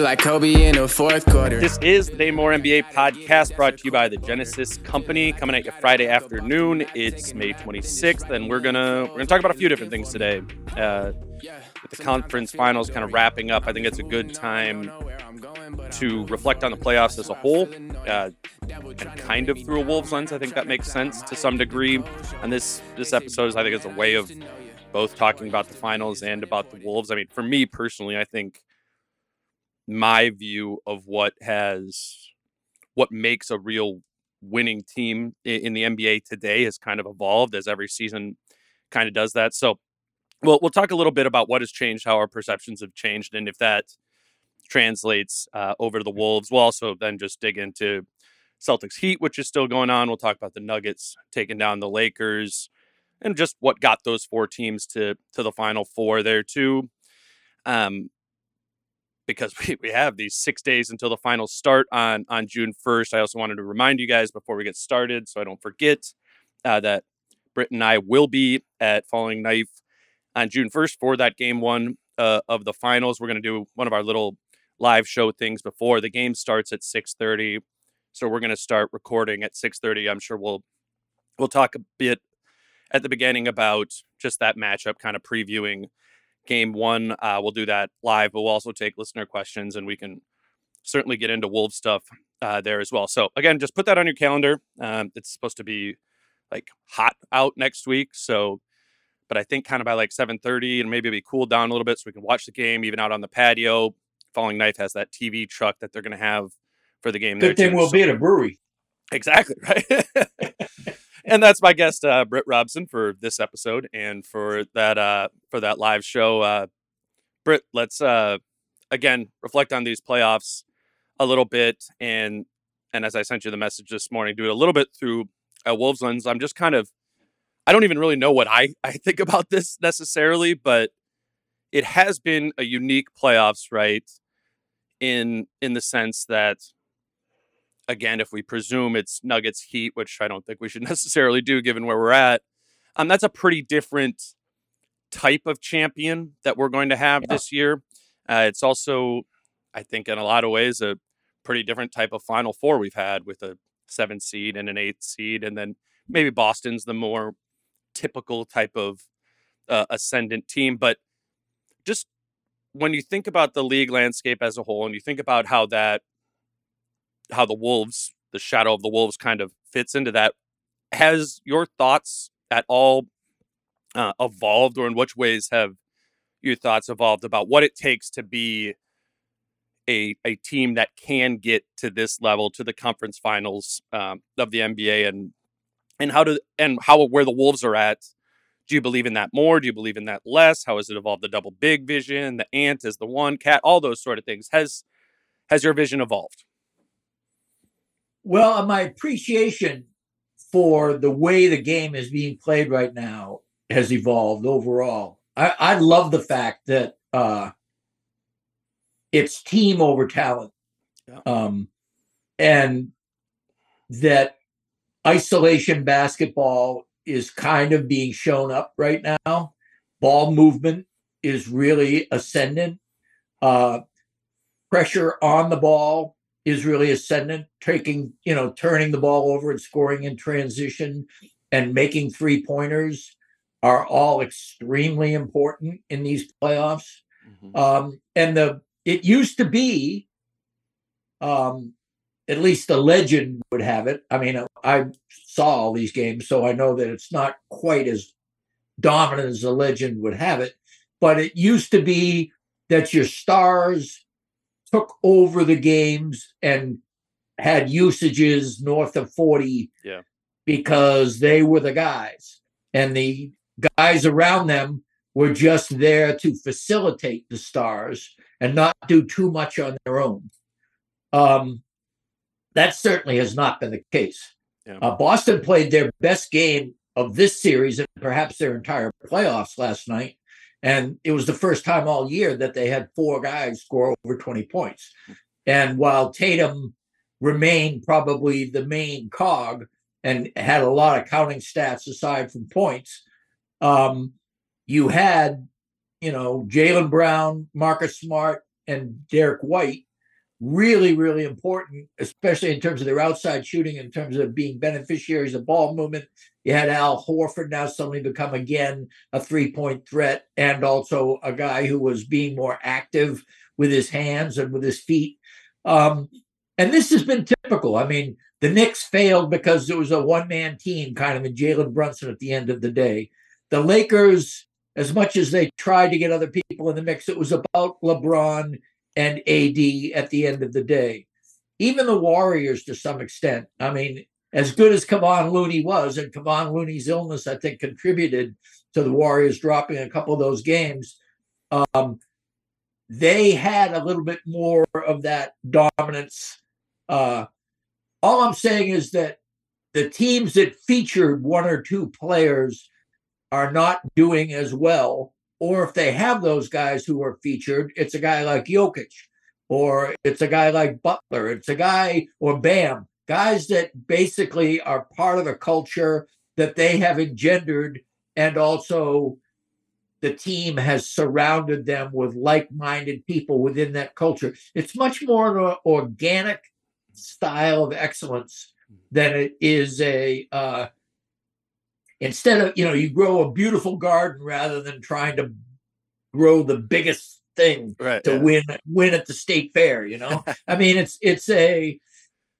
Like Kobe in the fourth quarter. This is the Dane Moore NBA podcast brought to you by the Genesis Company. Coming at you Friday afternoon. It's May 26th, and we're gonna we're gonna talk about a few different things today. Uh, with the conference finals kind of wrapping up, I think it's a good time to reflect on the playoffs as a whole, uh, and kind of through a Wolves lens. I think that makes sense to some degree. And this this episode is, I think, is a way of both talking about the finals and about the Wolves. I mean, for me personally, I think my view of what has what makes a real winning team in the NBA today has kind of evolved as every season kind of does that. So we'll we'll talk a little bit about what has changed, how our perceptions have changed, and if that translates uh, over to the Wolves. We'll also then just dig into Celtics Heat, which is still going on. We'll talk about the Nuggets taking down the Lakers and just what got those four teams to to the final four there too. Um, because we, we have these six days until the finals start on on June 1st. I also wanted to remind you guys before we get started, so I don't forget, uh, that Britt and I will be at Falling Knife on June 1st for that game one uh, of the finals. We're going to do one of our little live show things before the game starts at 6:30. So we're going to start recording at 6:30. I'm sure we'll we'll talk a bit at the beginning about just that matchup, kind of previewing game one. Uh, we'll do that live, but we'll also take listener questions and we can certainly get into Wolves stuff uh, there as well. So again, just put that on your calendar. Um, it's supposed to be like hot out next week. So, but I think kind of by like 7:30 and maybe it'll be cooled down a little bit so we can watch the game even out on the patio. Falling Knife has that TV truck that they're going to have for the game. Good thing we'll so, be at a brewery. Exactly right. And that's my guest, uh, Britt Robson, for this episode and for that uh, for that live show. Uh, Britt, let's uh, again reflect on these playoffs a little bit, and and as I sent you the message this morning, do it a little bit through a Wolves lens. I'm just kind of, I don't even really know what I I think about this necessarily, but it has been a unique playoffs, right? In in the sense that again, if we presume it's Nuggets Heat, which I don't think we should necessarily do given where we're at, um, that's a pretty different type of champion that we're going to have yeah. this year. Uh, it's also, I think, in a lot of ways, a pretty different type of Final Four we've had with a seven seed and an eight seed, and then maybe Boston's the more typical type of uh, ascendant team. But just when you think about the league landscape as a whole, and you think about how that how the Wolves, the shadow of the Wolves, kind of fits into that. Has your thoughts at all uh, evolved, or in which ways have your thoughts evolved about what it takes to be a a team that can get to this level, to the conference finals um, of the NBA, and and how to and how where the Wolves are at? Do you believe in that more? Do you believe in that less? How has it evolved? The double big vision, the ant is the one cat, all those sort of things. Has has your vision evolved? Well, my appreciation for the way the game is being played right now has evolved overall. I, I love the fact that uh, it's team over talent, yeah. um, and that isolation basketball is kind of being shown up right now. Ball movement is really ascendant. Uh, pressure on the ball is really ascendant, taking, you know, turning the ball over and scoring in transition and making three pointers are all extremely important in these playoffs. Mm-hmm. Um, and the it used to be, um, at least the legend would have it. I mean, I saw all these games, so I know that it's not quite as dominant as the legend would have it. But it used to be that your stars took over the games and had usages north of 40 yeah. because they were the guys. And the guys around them were just there to facilitate the stars and not do too much on their own. Um, that certainly has not been the case. Yeah. Uh, Boston played their best game of this series and perhaps their entire playoffs last night. And it was the first time all year that they had four guys score over 20 points. And while Tatum remained probably the main cog and had a lot of counting stats aside from points, um, you had, you know, Jaylen Brown, Marcus Smart, and Derrick White really, really important, especially in terms of their outside shooting, in terms of being beneficiaries of ball movement. You had Al Horford now suddenly become again a three point threat and also a guy who was being more active with his hands and with his feet. Um, and this has been typical. I mean, the Knicks failed because it was a one man team, kind of in Jalen Brunson at the end of the day. The Lakers, as much as they tried to get other people in the mix, it was about LeBron and AD at the end of the day. Even the Warriors, to some extent, I mean, as good as Kevon Looney was, and Kevon Looney's illness, I think, contributed to the Warriors dropping a couple of those games. Um, they had a little bit more of that dominance. Uh, all I'm saying is that the teams that featured one or two players are not doing as well or if they have those guys who are featured, it's a guy like Jokic, or it's a guy like Butler, it's a guy or Bam, guys that basically are part of a culture that they have engendered, and also the team has surrounded them with like-minded people within that culture. It's much more an organic style of excellence than it is a uh, instead of you know you grow a beautiful garden rather than trying to grow the biggest thing right, to yeah. win win at the state fair you know i mean it's it's a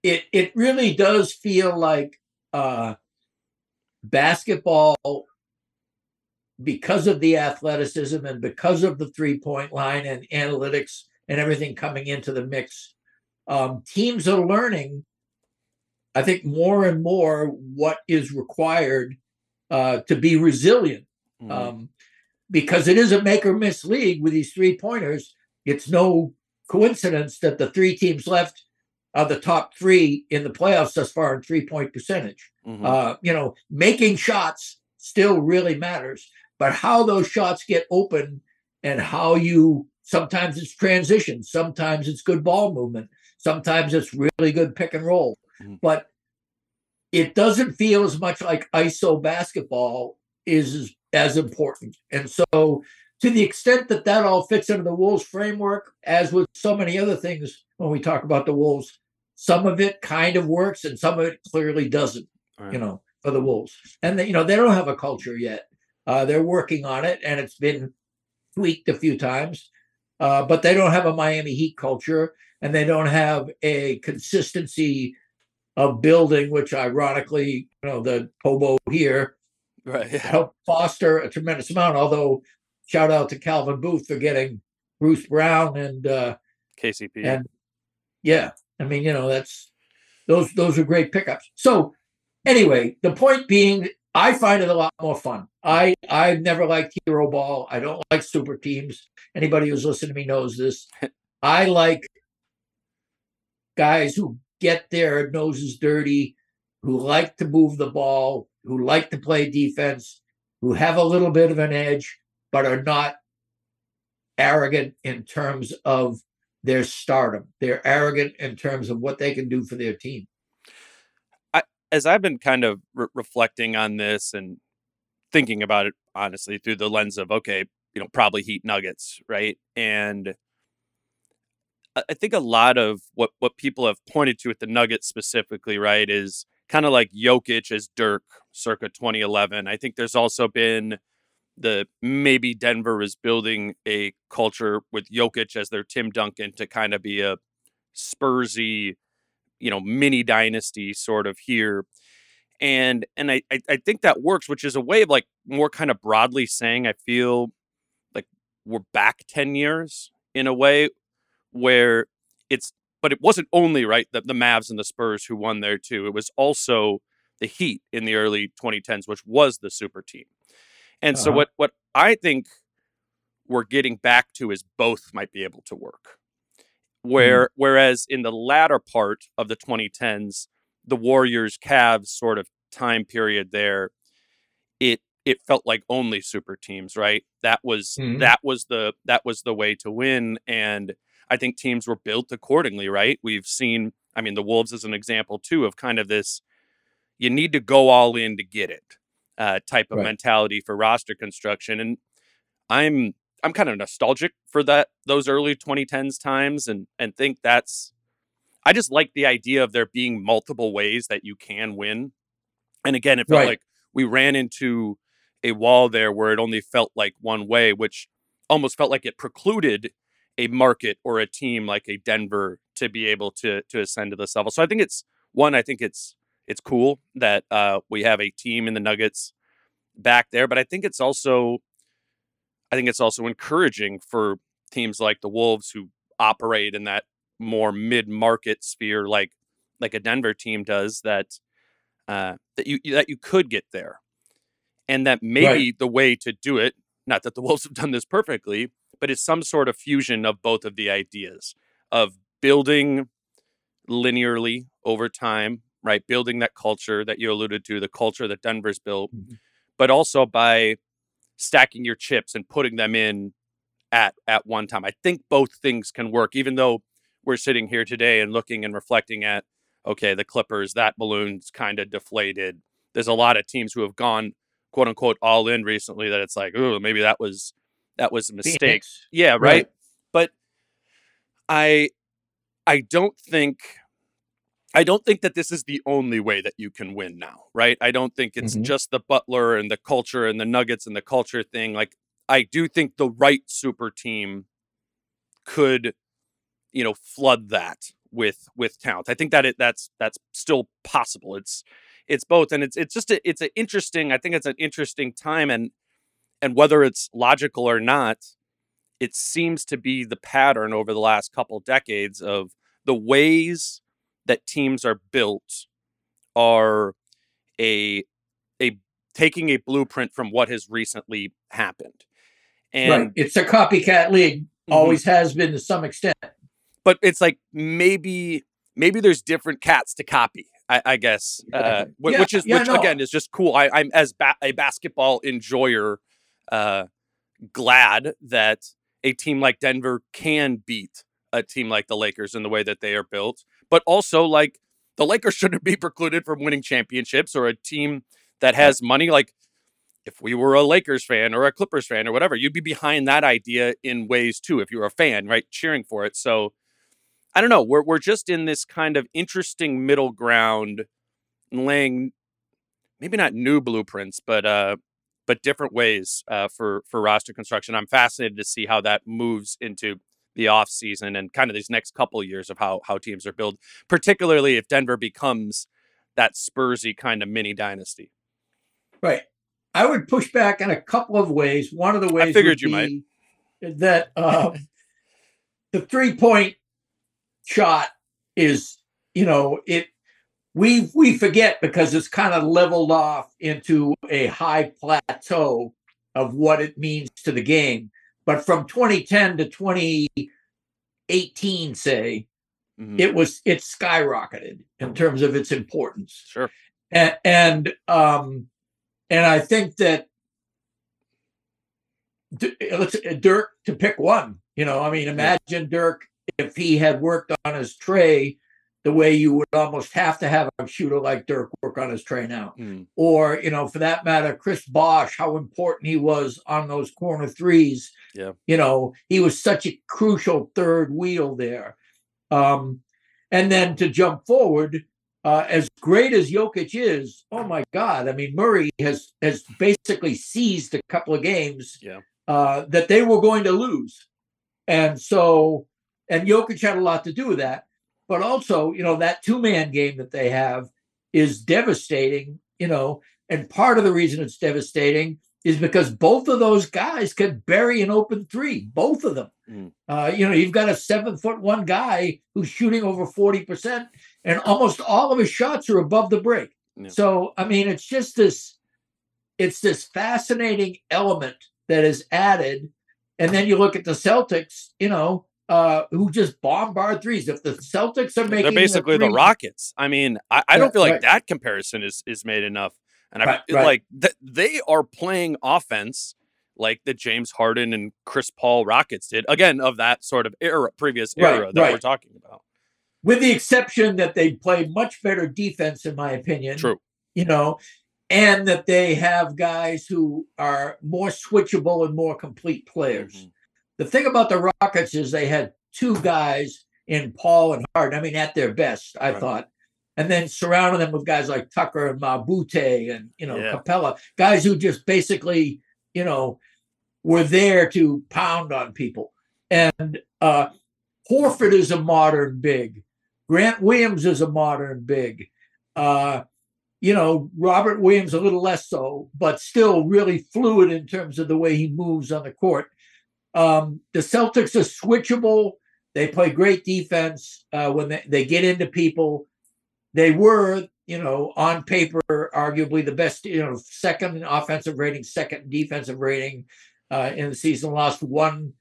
it it really does feel like uh basketball because of the athleticism and because of the three point line and analytics and everything coming into the mix um, teams are learning i think more and more what is required uh, to be resilient. Mm-hmm. Um, because it is a make or miss league with these three pointers. It's no coincidence that the three teams left are the top three in the playoffs thus far in three point percentage. Mm-hmm. Uh, you know, making shots still really matters, but how those shots get open and how you sometimes it's transition, sometimes it's good ball movement, sometimes it's really good pick and roll. Mm-hmm. But it doesn't feel as much like ISO basketball is as important. And so, to the extent that that all fits into the Wolves framework, as with so many other things when we talk about the Wolves, some of it kind of works and some of it clearly doesn't, right. you know, for the Wolves. And, they, you know, they don't have a culture yet. Uh, they're working on it and it's been tweaked a few times, uh, but they don't have a Miami Heat culture and they don't have a consistency of building, which ironically, you know, the Pobo here right, helped foster a tremendous amount. Although, shout out to Calvin Booth for getting Bruce Brown and uh, KCP. And yeah, I mean, you know, that's those those are great pickups. So anyway, the point being, I find it a lot more fun. I I've never liked hero ball. I don't like super teams. Anybody who's listened to me knows this. I like guys who get their noses dirty, who like to move the ball, who like to play defense, who have a little bit of an edge, but are not arrogant in terms of their stardom. They're arrogant in terms of what they can do for their team. I, as I've been kind of re- reflecting on this and thinking about it honestly through the lens of okay, you know, probably Heat Nuggets, right? And I think a lot of what what people have pointed to at the Nuggets specifically, right, is kind of like Jokic as Dirk circa 2011. I think there's also been the maybe Denver is building a culture with Jokic as their Tim Duncan to kind of be a Spursy, you know, mini dynasty sort of here. And and I, I think that works, which is a way of like more kind of broadly saying I feel like we're back 10 years in a way where it's but it wasn't only right the, the Mavs and the Spurs who won there too. It was also the Heat in the early 2010s, which was the super team. And uh-huh. so what what I think we're getting back to is both might be able to work. Mm-hmm. Where mm. whereas in the latter part of the 2010s, the Warriors Cavs sort of time period there, it it felt like only super teams, right? That was mm. that was the that was the way to win and I think teams were built accordingly, right? We've seen I mean the Wolves is an example too of kind of this you need to go all in to get it uh, type of right. mentality for roster construction and I'm I'm kind of nostalgic for that those early 2010s times and and think that's I just like the idea of there being multiple ways that you can win. And again, it felt right. like we ran into a wall there where it only felt like one way, which almost felt like it precluded a market or a team like a Denver to be able to to ascend to this level. So I think it's one, I think it's it's cool that uh, we have a team in the Nuggets back there, but I think it's also I think it's also encouraging for teams like the Wolves who operate in that more mid-market sphere like like a Denver team does that uh, that you that you could get there. And that maybe right. the way to do it, not that the Wolves have done this perfectly, but it's some sort of fusion of both of the ideas of building linearly over time, right? Building that culture that you alluded to, the culture that Denver's built, mm-hmm. but also by stacking your chips and putting them in at at one time. I think both things can work, even though we're sitting here today and looking and reflecting at okay, the Clippers, that balloon's kind of deflated. There's a lot of teams who have gone quote unquote all in recently that it's like, oh, maybe that was that was a mistake. Phoenix. Yeah, right? right. But I I don't think I don't think that this is the only way that you can win now, right? I don't think it's mm-hmm. just the Butler and the culture and the Nuggets and the culture thing. Like, I do think the right super team could, you know, flood that with with talent. I think that it that's that's still possible. It's it's both, and it's it's just a, it's an interesting. I think it's an interesting time, and and whether it's logical or not, it seems to be the pattern over the last couple decades of the ways that teams are built are a a taking a blueprint from what has recently happened. And right. it's a copycat league, mm-hmm. always has been to some extent. But it's like maybe maybe there's different cats to copy. I, I guess, uh, yeah, which is yeah, which no. again is just cool. I, am as ba- a basketball enjoyer, uh, glad that a team like Denver can beat a team like the Lakers in the way that they are built but also like the Lakers shouldn't be precluded from winning championships or a team that has money. Like if we were a Lakers fan or a Clippers fan or whatever, you'd be behind that idea in ways too if you're a fan, right? Cheering for it. So I don't know. We're we're just in this kind of interesting middle ground, laying maybe not new blueprints, but uh, but different ways uh, for for roster construction. I'm fascinated to see how that moves into the offseason and kind of these next couple years of how how teams are built, particularly if Denver becomes that Spursy kind of mini dynasty. Right. I would push back in a couple of ways. One of the ways I figured you might that uh, the three point shot is, you know, it we we forget because it's kind of leveled off into a high plateau of what it means to the game. But from 2010 to 2018, say, mm-hmm. it was it skyrocketed in terms of its importance. Sure. And and um and I think that let's Dirk to pick one. You know, I mean, imagine Dirk if he had worked on his trey the way you would almost have to have a shooter like Dirk work on his train out. Mm. Or, you know, for that matter, Chris Bosh, how important he was on those corner threes. Yeah. You know, he was such a crucial third wheel there. Um, and then to jump forward, uh, as great as Jokic is, oh my God! I mean, Murray has has basically seized a couple of games Yeah. uh, that they were going to lose, and so and Jokic had a lot to do with that. But also, you know, that two man game that they have is devastating. You know, and part of the reason it's devastating is because both of those guys can bury an open three, both of them. Mm. Uh, you know, you've got a seven foot one guy who's shooting over 40%, and almost all of his shots are above the break. Yeah. So, I mean, it's just this, it's this fascinating element that is added. And then you look at the Celtics, you know, uh, who just bombard threes. If the Celtics are making They're basically the threes- Rockets. I mean, I, I Yeah, don't feel like right. that comparison is is made enough. And I Right, like th- they are playing offense like the James Harden and Chris Paul Rockets did. Again, of that sort of era, previous era that we're talking about. with the exception that they play much better defense, in my opinion. True. You know, and that they have guys who are more switchable and more complete players. Mhm. The thing about the Rockets is they had two guys in Paul and Harden. I mean, at their best, I Right. thought. And then surrounding them with guys like Tucker and Mbah a Moute and you know Yeah. Capela, guys who just basically, you know, were there to pound on people. And uh Horford is a modern big. Grant Williams is a modern big. Uh, you know, Robert Williams a little less so, but still really fluid in terms of the way he moves on the court. Um, the Celtics are switchable. They play great defense uh, when they, they get into people. They were, you know, on paper, arguably the best, you know, second in offensive rating, second defensive rating uh, in the season. Lost one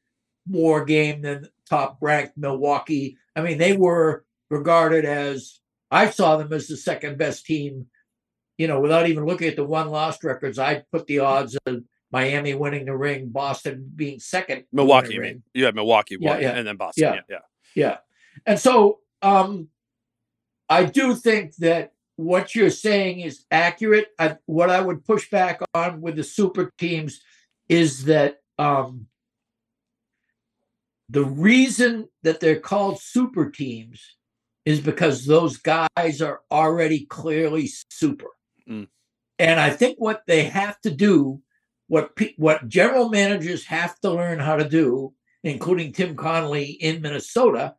more game than top ranked Milwaukee. I mean, they were regarded as I saw them as the second best team. You know, without even looking at the one lost records, I put the odds of Miami winning the ring, Boston being second. Milwaukee, you mean? You had Milwaukee Yeah, one, yeah. and then Boston. Yeah. Yeah, yeah. Yeah. And so um I do think that what you're saying is accurate. I, what I would push back on with the super teams is that um the reason that they're called super teams is because those guys are already clearly super. Mm. And I think what they have to do, what pe- what general managers have to learn how to do, including Tim Connolly in Minnesota,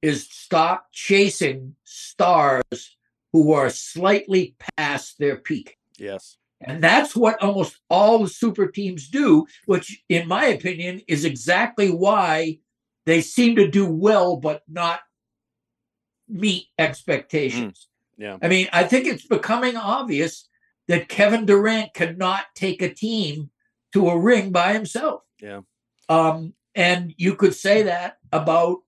is stop chasing stars who are slightly past their peak. Yes. And that's what almost all the super teams do, which, in my opinion, is exactly why they seem to do well, but not meet mm. expectations. yeah. I mean, I think it's becoming obvious that Kevin Durant cannot take a team to a ring by himself. Yeah. Um, and you could say that about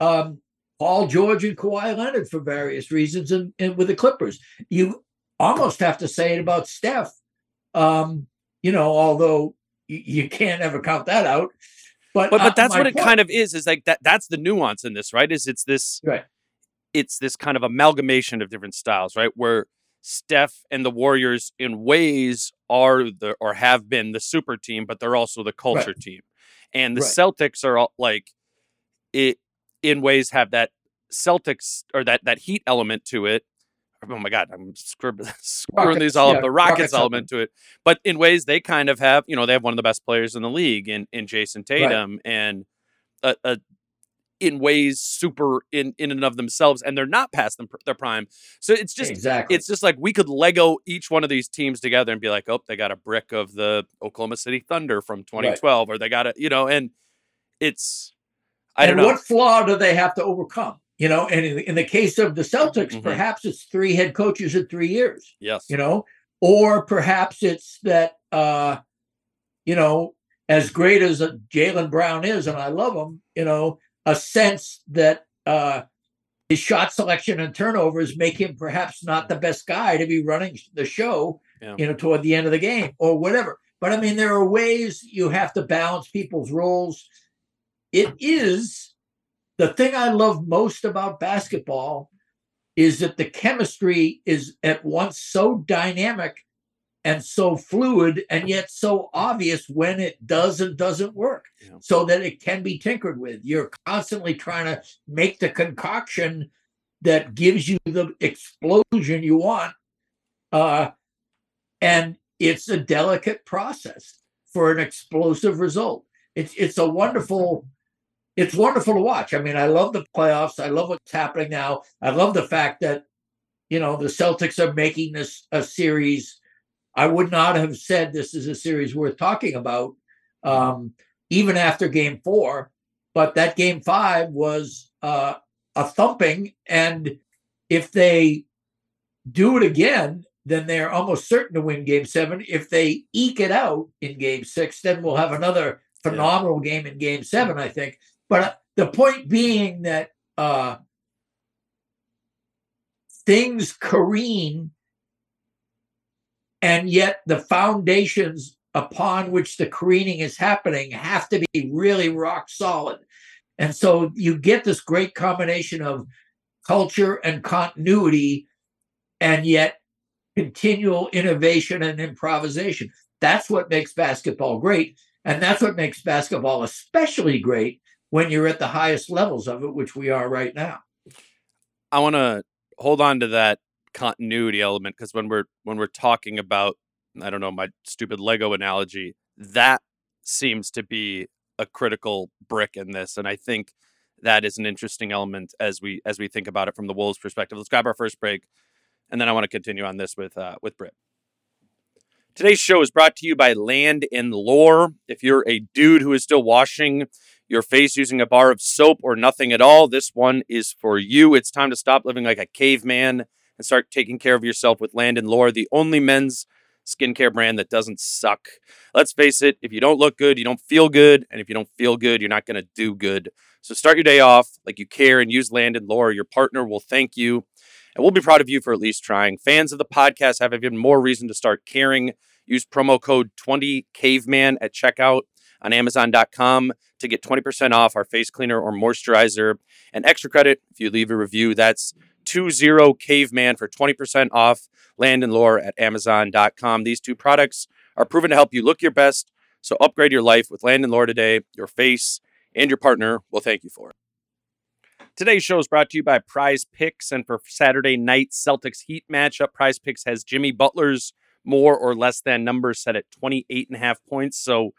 um, Paul George and Kawhi Leonard for various reasons, and, and with the Clippers, you almost have to say it about Steph. Um, you know, although you, you can't ever count that out. But But uh, but that's my what it kind of is. Is like that. That's the nuance in this, right? Is it's this right. it's this kind of amalgamation of different styles, right? Where Steph and the Warriors, in ways, are the or have been the super team, but they're also the culture team. And the Right. Celtics are all, like it in ways have that Celtics or that that Heat element to it. Oh my God, I'm scrib- screwing these all yeah, up. The Rockets, Rockets element to it, but in ways they kind of have, you know, they have one of the best players in the league in in Jayson Tatum, and a, a in ways super in in and of themselves, and they're not past them, their prime. So it's just exactly. it's just like we could Lego each one of these teams together and be like, oh, they got a brick of the Oklahoma City Thunder from 2012, or they got a, you know, and it's, I and don't know. what flaw do they have to overcome? You know, and in, in the case of the Celtics, Mhm. perhaps it's three head coaches in three years. yes. You know, or perhaps it's that uh, you know, as great as uh, Jaylen Brown is, and I love him, you know, a sense that uh, his shot selection and turnovers make him perhaps not the best guy to be running the show, Yeah. you know, toward the end of the game or whatever. But I mean, there are ways you have to balance people's roles. It is the thing I love most about basketball is that the chemistry is at once so dynamic and so fluid and yet so obvious when it does and doesn't work. Yeah. so that it can be tinkered with. You're constantly trying to make the concoction that gives you the explosion you want uh, and it's a delicate process for an explosive result. It's it's a wonderful it's wonderful to watch. I mean i love the playoffs. I love what's happening now. I love the fact that you know the celtics are making this a series I would not have said this is a series worth talking about, um, even after Game Four. But that Game Five was uh, a thumping, and if they do it again, then they're almost certain to win Game Seven. If they eke it out in Game Six, then we'll have another phenomenal game in Game Seven, I think. But uh, the point being that uh, things careen and yet the foundations upon which the careening is happening have to be really rock solid. And so you get this great combination of culture and continuity, and yet continual innovation and improvisation. That's what makes basketball great. And that's what makes basketball especially great when you're at the highest levels of it, which we are right now. I want to hold on to that continuity element because when we're when we're talking about I don't know my stupid Lego analogy, that seems to be a critical brick in this, and I think that is an interesting element as we as we think about it from the Wolves' perspective. Let's grab our first break, and then I want to continue on this with uh, with Britt. Today's show is brought to you by Land and Lore. If you're a dude who is still washing your face using a bar of soap or nothing at all, this one is for you. It's time to stop living like a caveman and start taking care of yourself with Land and Lore, the only men's skincare brand that doesn't suck. Let's face it, if you don't look good, you don't feel good, and if you don't feel good, you're not going to do good. So start your day off like you care and use Land and Lore. Your partner will thank you, and we'll be proud of you for at least trying. Fans of the podcast have even more reason to start caring. Use promo code 20caveman at checkout on amazon.com to get 20% off our face cleaner or moisturizer and extra credit if you leave a review. That's 20 caveman for 20% off land and lore at amazon.com. These two products are proven to help you look your best. So upgrade your life with land and lore today. Your face and your partner will thank you for it. Today's show is brought to you by Prize Picks. And for Saturday night Celtics Heat matchup, Prize Picks has Jimmy Butler's more or less than number set at 28 and a half points. So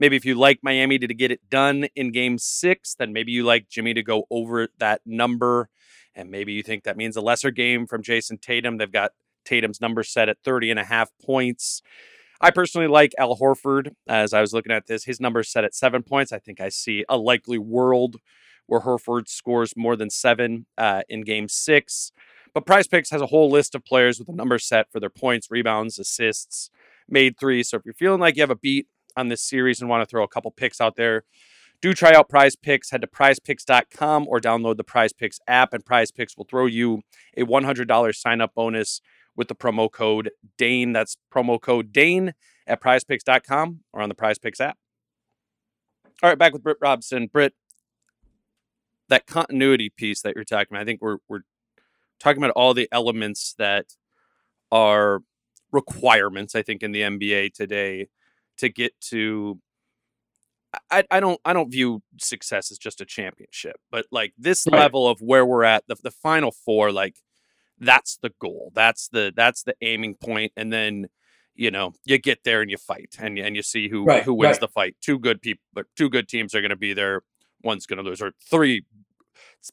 maybe if you like Miami to, to get it done in game six, then maybe you like Jimmy to go over that number. And maybe you think that means a lesser game from Jayson Tatum. They've got Tatum's number set at 30 and a half points. I personally like Al Horford. As I was looking at this, his number set at seven points. I think I see a likely world where Horford scores more than seven uh, in game six. But Prize Picks has a whole list of players with a number set for their points, rebounds, assists, made three. So if you're feeling like you have a beat on this series and want to throw a couple picks out there, do try out Prize Picks. Head to prizepicks.com or download the Prize Picks app, and Prize Picks will throw you a $100 sign up bonus with the promo code Dane. That's promo code Dane at prizepicks.com or on the Prize Picks app. All right, back with Britt Robson. Britt, that continuity piece that you're talking about, I think we're, we're talking about all the elements that are requirements, I think, in the NBA today to get to I, I don't I don't view success as just a championship, but like this Right. level of where we're at, the the final four, like that's the goal. That's the that's the aiming point, and then you know you get there and you fight, and you- and you see who Right, who wins right. the fight. Two good people, but two good teams are going to be there. One's going to lose, or three.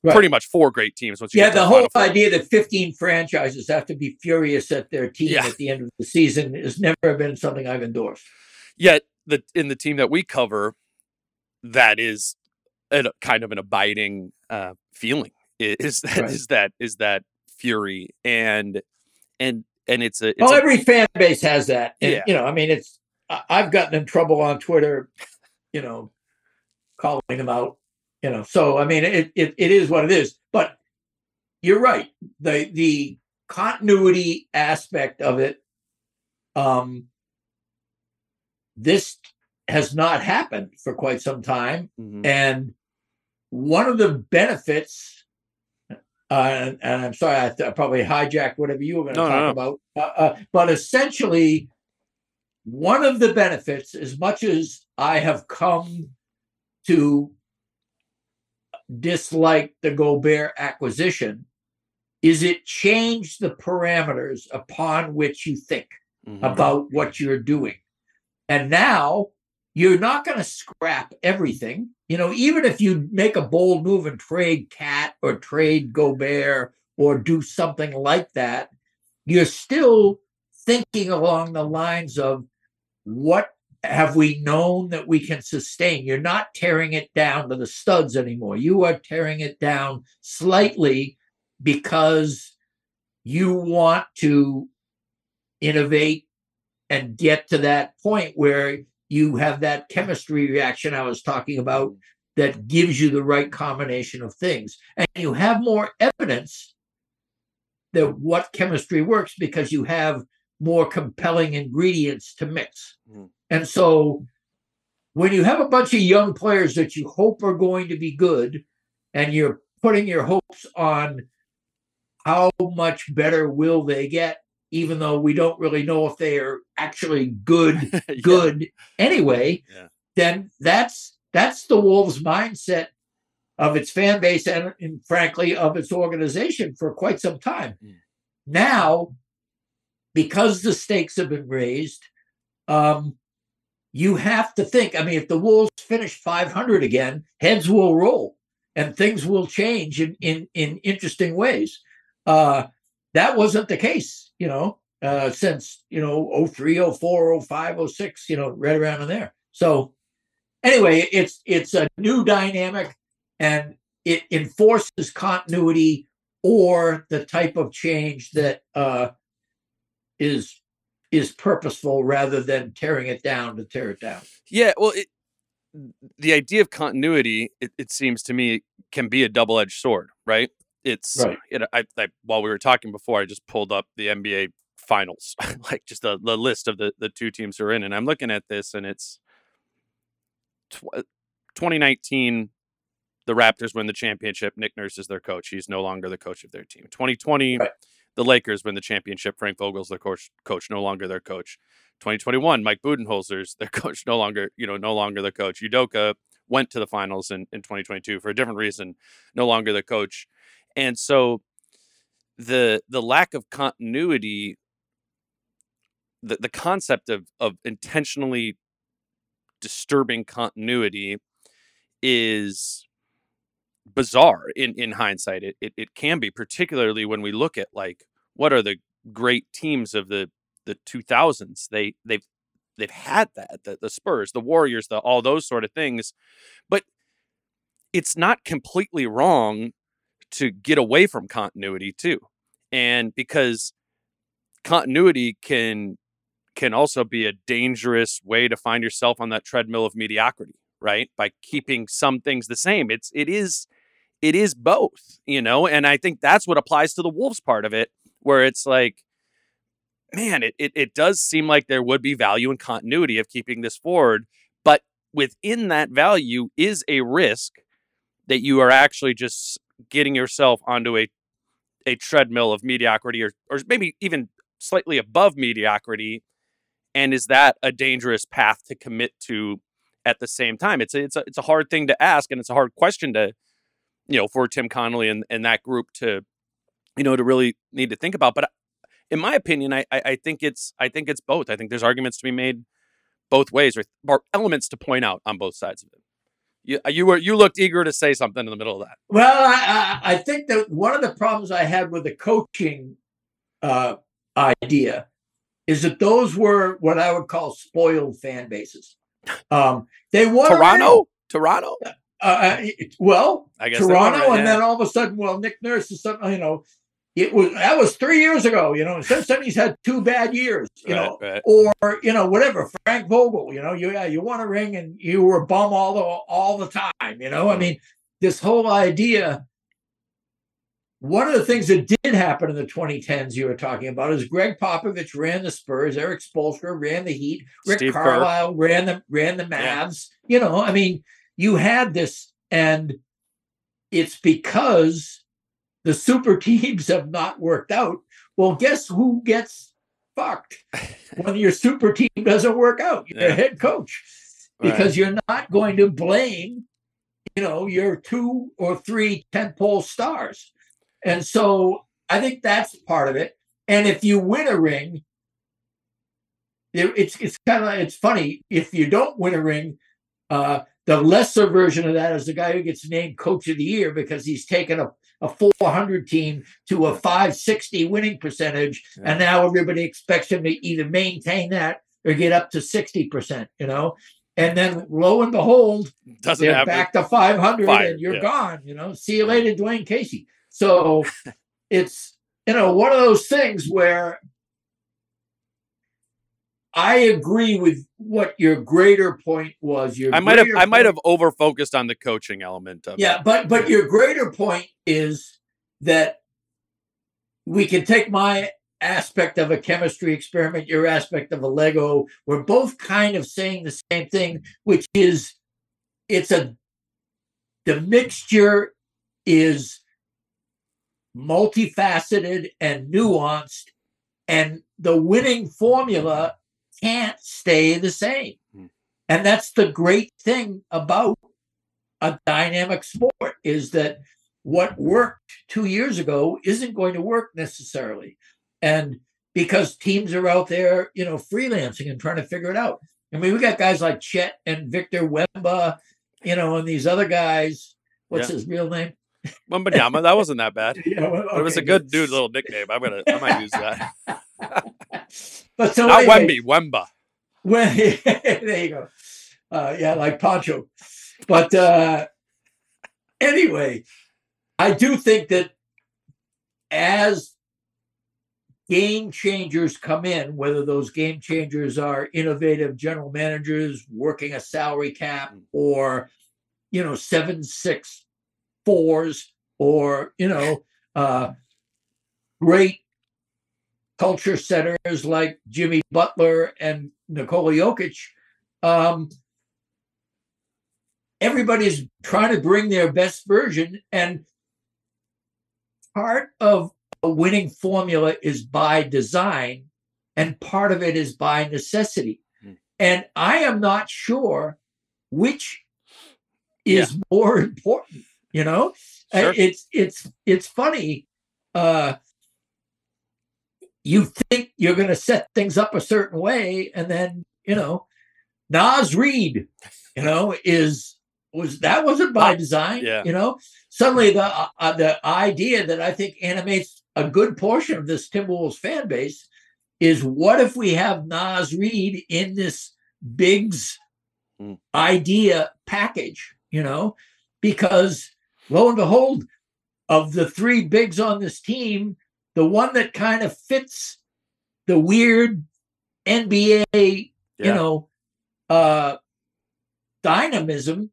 Pretty much four great teams. Once you Yeah, the whole idea that 15 franchises have to be furious at their team Yeah. at the end of the season has never been something I've endorsed. Yet the in the team that we cover, that is a kind of an abiding uh, feeling. Is that Right. is that is that fury and and and it's a it's well, a, every fan base has that. And, Yeah. You know, I mean, it's I've gotten in trouble on Twitter, you know, calling them out. You know, so I mean, it it, it is what it is. But you're right. The the continuity aspect of it, um, this has not happened for quite some time. Mhm. And one of the benefits uh, and, and, I'm sorry, I, th- I, probably hijacked whatever you were going to no, talk no. about. Uh, uh, but essentially, one of the benefits, as much as I have come to dislike the Gobert acquisition, is it changed the parameters upon which you think mm-hmm. about what you're doing. And now you're not going to scrap everything. You know, even if you make a bold move and trade Cat or trade Gobert or do something like that, you're still thinking along the lines of what have we known that we can sustain? You're not tearing it down to the studs anymore. You are tearing it down slightly because you want to innovate and get to that point where you have that chemistry reaction I was talking about that gives you the right combination of things. And you have more evidence that what chemistry works because you have more compelling ingredients to mix. Mm. And so when you have a bunch of young players that you hope are going to be good and you're putting your hopes on how much better will they get even though we don't really know if they are actually good yeah. good anyway yeah. then that's that's the wolves mindset of its fan base and, and, frankly of its organization for quite some time mm. now because the stakes have been raised um, you have to think i mean if the wolves finish 500 again heads will roll and things will change in in, in interesting ways uh, that wasn't the case, you know, uh, since, you know, 03, 04, 05, 06, you know, right around in there. So anyway, it's it's a new dynamic and it enforces continuity or the type of change that uh, is is purposeful rather than tearing it down to tear it down. Yeah, well, it, the idea of continuity, it, it seems to me, can be a double edged sword, right? it's right. you know I, I, while we were talking before i just pulled up the nba finals like just the, the list of the the two teams who are in and i'm looking at this and it's tw- uh, 2019 the raptors win the championship nick nurse is their coach he's no longer the coach of their team. 2020 right. the lakers win the championship frank vogel's their coach coach no longer their coach. 2021 mike budenholzer's their coach no longer you know no longer the coach. Udoka went to the finals in, in 2022 for a different reason no longer the coach. And so the the lack of continuity the, the concept of of intentionally disturbing continuity is bizarre in in hindsight it, it it can be particularly when we look at like what are the great teams of the the 2000s they they've they've had that the, the spurs the warriors the all those sort of things but it's not completely wrong to get away from continuity too. And because continuity can can also be a dangerous way to find yourself on that treadmill of mediocrity, right? By keeping some things the same. It's it is it is both, you know, and I think that's what applies to the Wolves part of it, where it's like, man, it, it, it does seem like there would be value in continuity of keeping this forward, but within that value is a risk that you are actually just getting yourself onto a a treadmill of mediocrity or or maybe even slightly above mediocrity and is that a dangerous path to commit to at the same time? It's a, it's a, it's a hard thing to ask and it's a hard question to you know for Tim Connolly and, and that group to you know to really need to think about but in my opinion I, I think it's I think it's both. I think there's arguments to be made both ways or, or elements to point out on both sides of it. You, uh, you were you looked eager to say something in the middle of that. Well, I, I, I think that one of the problems I had with the coaching uh, idea is that those were what I would call spoiled fan bases. Um, they won Toronto, Toronto. Uh, uh well, I guess Toronto, right, yeah. and then all of a sudden, well, Nick Nurse is something. You know, it was that was three years ago, you know. Since then, he's had two bad years, you right, know, right. or you know, whatever. Frank Vogel, you know, you yeah, you want a ring, and you were bum all the all the time, you know. I mean, this whole idea. One of the things that did happen in the 2010s you were talking about is Gregg Popovich ran the Spurs, Erik Spoelstra ran the Heat, Rick Steve Carlisle Kerr. ran the ran the Mavs. Yeah. You know, I mean, you had this, and it's because the super teams have not worked out. Well, guess who gets fucked when your super team doesn't work out? Your Yeah. head coach, because you're not going to blame, you know, your two or three tentpole stars. And so I think that's part of it. And if you win a ring, it- it's it's kind of it's funny if you don't win a ring. Uh, the lesser version of that is the guy who gets named coach of the year because he's taken a, a 400 team to a 560 winning percentage, and now everybody expects him to either maintain that or get up to 60%. You know, and then lo and behold, Doesn't they're have back to 500 Fired, and you're yeah. gone you know see you later Dwane Casey so it's you know one of those things where i agree with what your greater point was your I might have greater I might have over focused on the coaching element of yeah it. but but your greater point is that we can take my aspect of a chemistry experiment your aspect of a lego we're both kind of saying the same thing which is it's a the mixture is multifaceted and nuanced and the winning formula can't stay the same. Hmm. and that's the great thing about a dynamic sport is that what worked two years ago isn't going to work necessarily. And because teams are out there you know freelancing and trying to figure it out. I mean we got guys like chet and victor wemba you know and these other guys. What's Yeah. his real name Wembanyama, that wasn't that bad. yeah, well, But it was a okay, good dude little nickname. I'm gonna I might use that. but so Not anyway, Wemby, Wemba. When there you go. Uh, yeah, like Poncho. But uh, anyway, I do think that as game changers come in, whether those game changers are innovative general managers working a salary cap or, you know, seven, six, fours, or, you know, uh, great culture centers like Jimmy Butler and Nikola Jokic, um, everybody's trying to bring their best version. And part of a winning formula is by design, and part of it is by necessity. Hmm. And I am not sure which is more important. You know, Sure. it's it's it's funny. Uh, you think you're going to set things up a certain way, and then you know, Naz Reid, you know, is was that wasn't by design. Yeah. You know, suddenly the uh, uh, the idea that I think animates a good portion of this Timberwolves fan base is what if we have Naz Reid in this Biggs Hmm. idea package, you know, because lo and behold, of the three bigs on this team, the one that kind of fits the weird NBA, you know, uh dynamism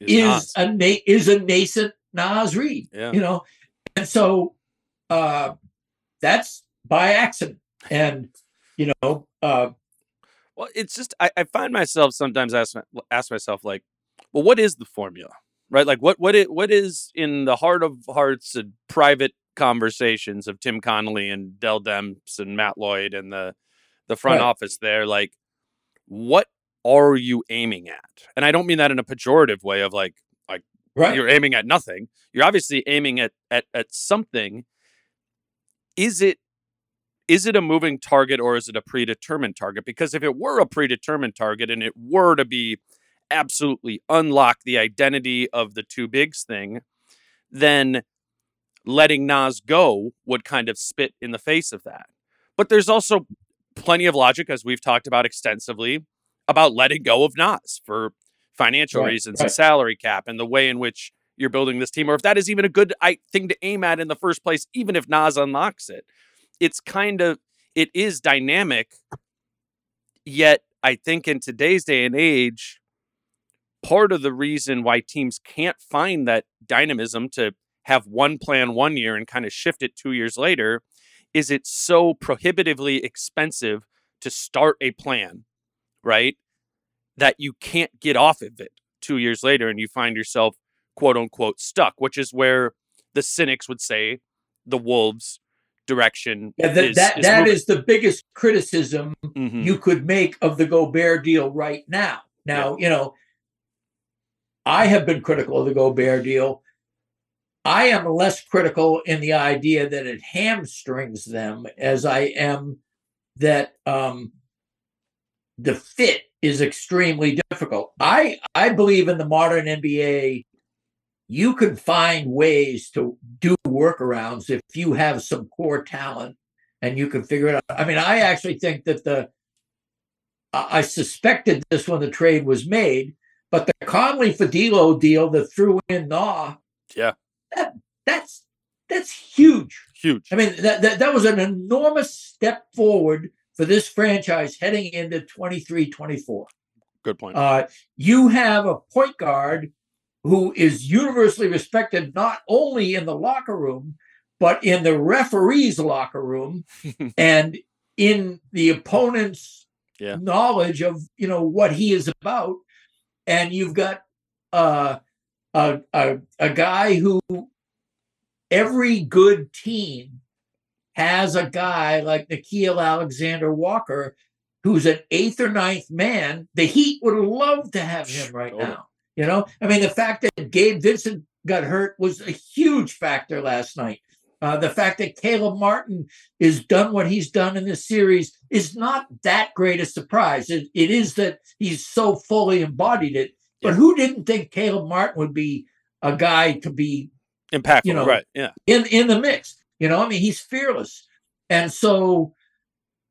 Is is a na- is a nascent Naz Reid, Yeah. you know, and so uh that's by accident, and you know, uh Well, it's just I, I find myself sometimes ask ask myself like, well, what is the formula, right? Like, what what it what is in the heart of hearts and private conversations of Tim Connelly and Dell Demps and Matt Lloyd and the the front Right. office there, like, what are you aiming at? And I don't mean that in a pejorative way of like right, you're aiming at nothing. You're obviously aiming at at at something. Is it is it a moving target or is it a predetermined target? Because if it were a predetermined target and it were to be absolutely unlock the identity of the two bigs thing, then letting Naz go would kind of spit in the face of that. But there's also plenty of logic, as we've talked about extensively, about letting go of Naz for financial Right, reasons right. and salary cap and the way in which you're building this team, or if that is even a good I, thing to aim at in the first place, even if Naz unlocks it. It's kind of it is dynamic, yet I think in today's day and age, part of the reason why teams can't find that dynamism to have one plan one year and kind of shift it two years later is it's so prohibitively expensive to start a plan, right? That you can't get off of it two years later and you find yourself quote unquote stuck, which is where the cynics would say the Wolves direction. Yeah, that is, that, is that is the biggest criticism Mhm. you could make of the Gobert deal right now. Now, you know, I have been critical of the Gobert deal. I am less critical in the idea that it hamstrings them as I am that um, the fit is extremely difficult. I I believe in the modern NBA, you can find ways to do workarounds if you have some core talent and you can figure it out. I mean, I actually think that the I I suspected this when the trade was made, but the Conley Fadilo deal that threw in Naw, Yeah. that that's that's huge. huge. I mean, that, that that was an enormous step forward for this franchise heading into 23 24. Good point. Uh, you have a point guard who is universally respected not only in the locker room, but in the referee's locker room and in the opponent's Yeah. knowledge of you know what he is about. And you've got uh, a, a a guy who every good team has a guy like Nickeil Alexander Walker who's an eighth or ninth man. The Heat would love to have him right now. You know, I mean, the fact that Gabe Vincent got hurt was a huge factor last night. Uh, the fact that Caleb Martin is done what he's done in this series is not that great a surprise. It, it is that he's so fully embodied it. But Yeah. who didn't think Caleb Martin would be a guy to be Impactful, you know, right? Yeah. in in the mix. You know, I mean, he's fearless, and so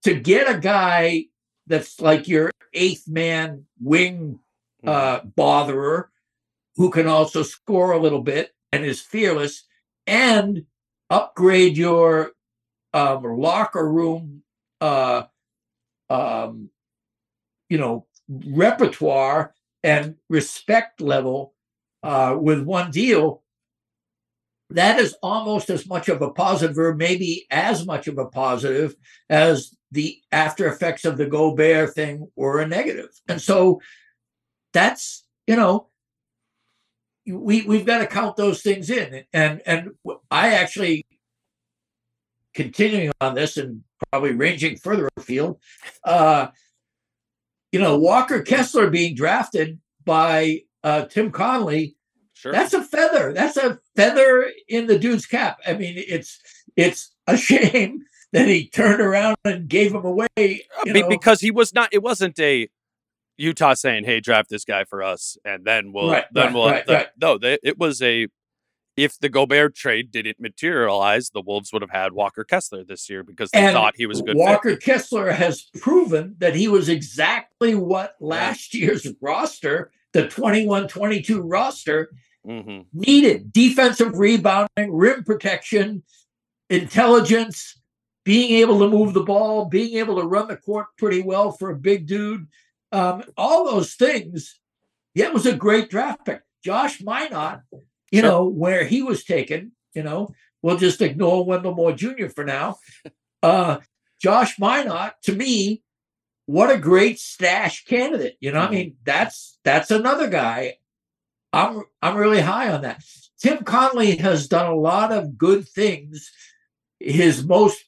to get a guy that's like your eighth man wing Mm-hmm. uh, botherer, who can also score a little bit and is fearless, and upgrade your um, locker room, uh, um, you know, repertoire and respect level uh, with one deal that is almost as much of a positive, or maybe as much of a positive as the after effects of the Gobert thing were a negative. And so that's, you know, we we've got to count those things in. And and I actually continuing on this and probably ranging further afield, uh, you know, Walker Kessler being drafted by uh, Tim Connelly Sure. that's a feather. That's a feather in the dude's cap. I mean, it's it's a shame that he turned around and gave him away. You know? because he was not. It wasn't a Utah saying, "Hey, draft this guy for us," and then we'll Right, then right, we'll right, the- no. They, it was a if the Gobert trade didn't materialize, the Wolves would have had Walker Kessler this year because they And thought he was good. fit. Walker Kessler has proven that he was exactly what last year's roster, the 21-22 roster, Mhm. needed defensive rebounding, rim protection, intelligence, being able to move the ball, being able to run the court pretty well for a big dude. Um, all those things. Yeah, it was a great draft pick. Josh Minott, you Sure. know, where he was taken, you know, we'll just ignore Wendell Moore Jr. for now. Uh, Josh Minott, to me, what a great stash candidate. You know, I Mhm. mean, that's that's another guy I'm I'm really high on that. Tim Connelly has done a lot of good things. His most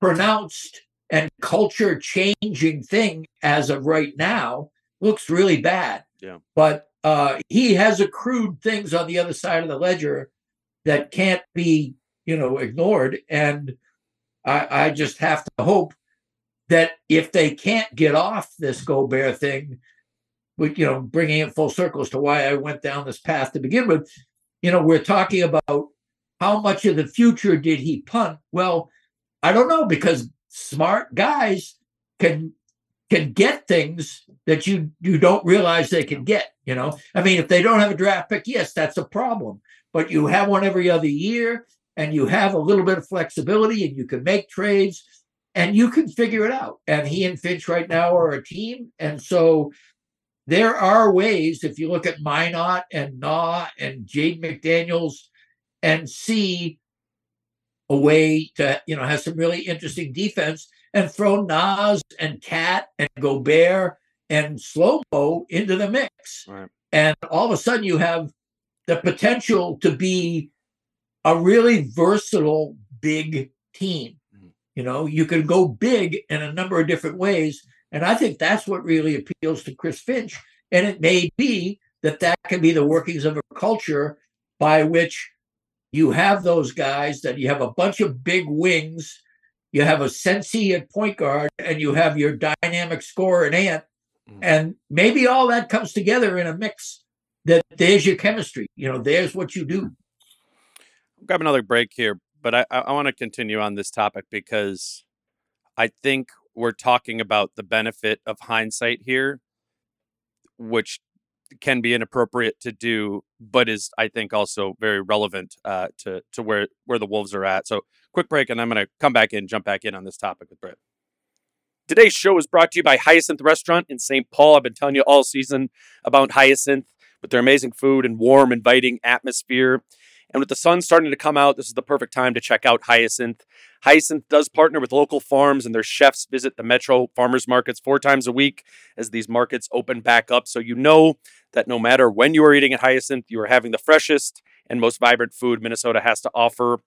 pronounced and culture changing thing as of right now looks really bad. Yeah. But uh, he has accrued things on the other side of the ledger that can't be, you know, ignored. And I, I just have to hope that if they can't get off this Gobert thing, with you know bringing it full circle as to why I went down this path to begin with. You know, we're talking about how much of the future did he punt? Well, I don't know because smart guys can can get things that you you don't realize they can get. You know, I mean, if they don't have a draft pick, yes, that's a problem. But you have one every other year, and you have a little bit of flexibility, and you can make trades, and you can figure it out. And he and Finch right now are a team, and so there are ways if you look at Minott and Nah and Jaden McDaniels and see a way to you know have some really interesting defense and throw Naz and Cat and Gobert and Slow Mo into the mix. Right. And all of a sudden you have the potential to be a really versatile big team. Mhm. You know, you can go big in a number of different ways. And I think that's what really appeals to Chris Finch. And it may be that that can be the workings of a culture by which you have those guys that you have a bunch of big wings, you have a Sensi at point guard, and you have your dynamic scorer and Ant. Mhm. And maybe all that comes together in a mix that there's your chemistry. You know, there's what you do. grab another break here, but I, I want to continue on this topic because I think we're talking about the benefit of hindsight here, which can be inappropriate to do, but is I think also very relevant uh, to to where where the Wolves are at. So quick break, and I'm going to come back in, jump back in on this topic with Britt. Today's show is brought to you by Hyacinth Restaurant in St. Paul. I've been telling you all season about Hyacinth with their amazing food and warm, inviting atmosphere. And with the sun starting to come out, this is the perfect time to check out Hyacinth. Hyacinth does partner with local farms, and their chefs visit the Metro farmers markets four times a week as these markets open back up. So you know that no matter when you are eating at Hyacinth, you are having the freshest and most vibrant food Minnesota has to offer.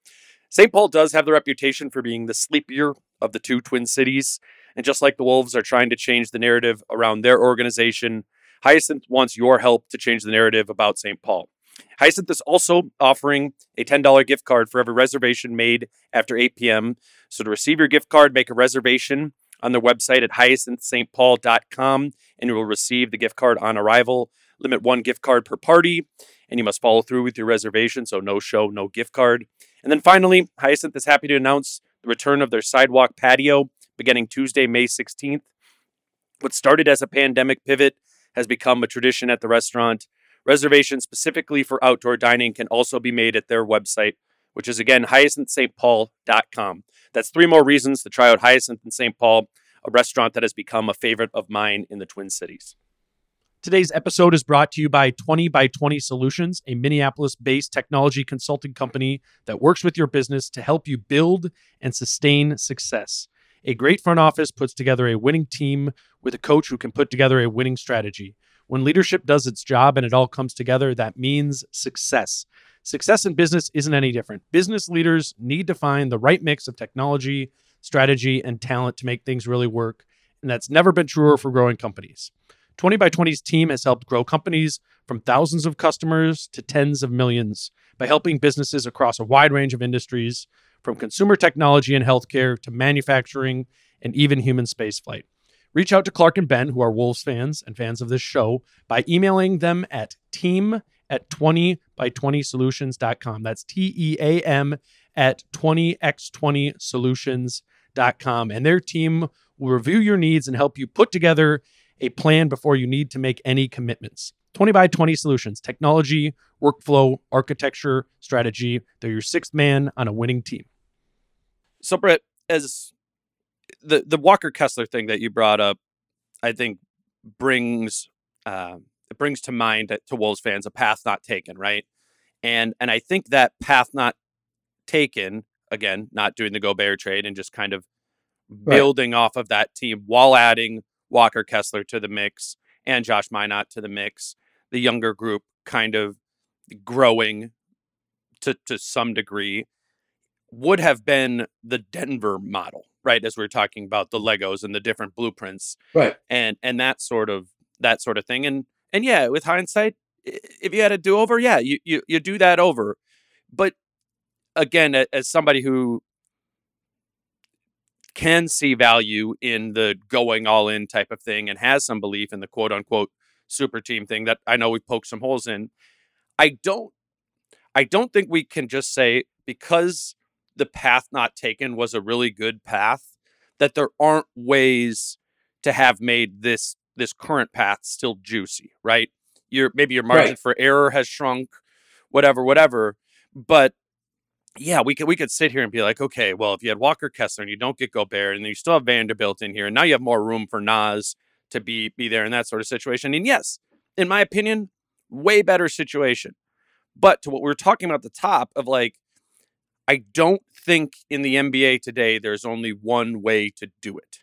St. Paul does have the reputation for being the sleepier of the two twin cities. And just like the Wolves are trying to change the narrative around their organization, Hyacinth wants your help to change the narrative about St. Paul. Hyacinth is also offering a $10 gift card for every reservation made after 8 p.m. So to receive your gift card, make a reservation on their website at hyacinthstpaul.com and you will receive the gift card on arrival. Limit one gift card per party, and you must follow through with your reservation. So no show, no gift card. And then finally, Hyacinth is happy to announce the return of their sidewalk patio beginning Tuesday, May 16th. What started as a pandemic pivot has become a tradition at the restaurant. Reservations specifically for outdoor dining can also be made at their website, which is again hyacinthstpaul.com. That's three more reasons to try out Hyacinth in St. Paul, a restaurant that has become a favorite of mine in the Twin Cities. Today's episode is brought to you by 20 by 20 Solutions, a Minneapolis based technology consulting company that works with your business to help you build and sustain success. A great front office puts together a winning team with a coach who can put together a winning strategy. When leadership does its job and it all comes together, that means success. Success in business isn't any different. Business leaders need to find the right mix of technology, strategy, and talent to make things really work. And that's never been truer for growing companies. 20 by 20's team has helped grow companies from thousands of customers to tens of millions by helping businesses across a wide range of industries, from consumer technology and healthcare to manufacturing and even human spaceflight. Reach out to Clark and Ben, who are Wolves fans and fans of this show, by emailing them at team at 20 by 20 solutions.com. That's T E A M at 20x20solutions.com. And their team will review your needs and help you put together a plan before you need to make any commitments. 20 by 20 solutions, technology, workflow, architecture, strategy. They're your sixth man on a winning team. So, Britt, as the, the Walker Kessler thing that you brought up, I think brings uh, it brings to mind that- to Wolves fans a path not taken, right? And and I think that path not taken, again, not doing the Gobert trade and just kind of Right. building off of that team while adding Walker Kessler to the mix and Josh Minott to the mix, the younger group kind of growing to to some degree would have been the Denver model, right? As we are talking about the Legos and the different blueprints Right. and and that sort of that sort of thing. And and yeah, with hindsight, if you had a do over, yeah, you you you do that over. But again, as somebody who can see value in the going all in type of thing and has some belief in the quote unquote super team thing that I know we've poked some holes in. I don't I don't think we can just say because the path not taken was a really good path that there aren't ways to have made this this current path still juicy, right? Your maybe your margin Right. for error has shrunk, whatever, whatever. But yeah, we could we could sit here and be like, okay, well, if you had Walker Kessler and you don't get Gobert, and then you still have Vanderbilt in here, and now you have more room for Naz to be be there in that sort of situation. And yes, in my opinion, way better situation. But to what we were talking about at the top of like, I don't think in the NBA today there's only one way to do it.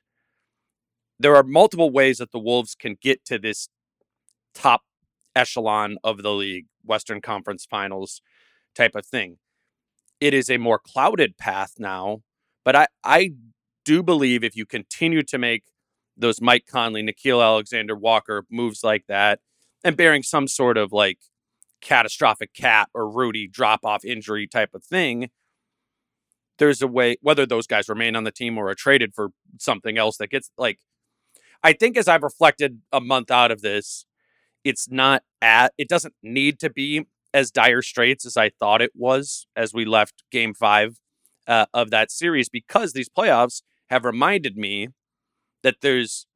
There are multiple ways that the Wolves can get to this top echelon of the league, Western Conference Finals type of thing. It is a more clouded path now, but I I do believe if you continue to make those Mike Conley, Nickeil Alexander Walker moves like that, and bearing some sort of like catastrophic cat or Rudy drop off injury type of thing, there's a way, whether those guys remain on the team or are traded for something else that gets like, I think as I've reflected a month out of this, it's not at, it doesn't need to be as dire straits as I thought it was as we left game five uh, of that series because these playoffs have reminded me that there's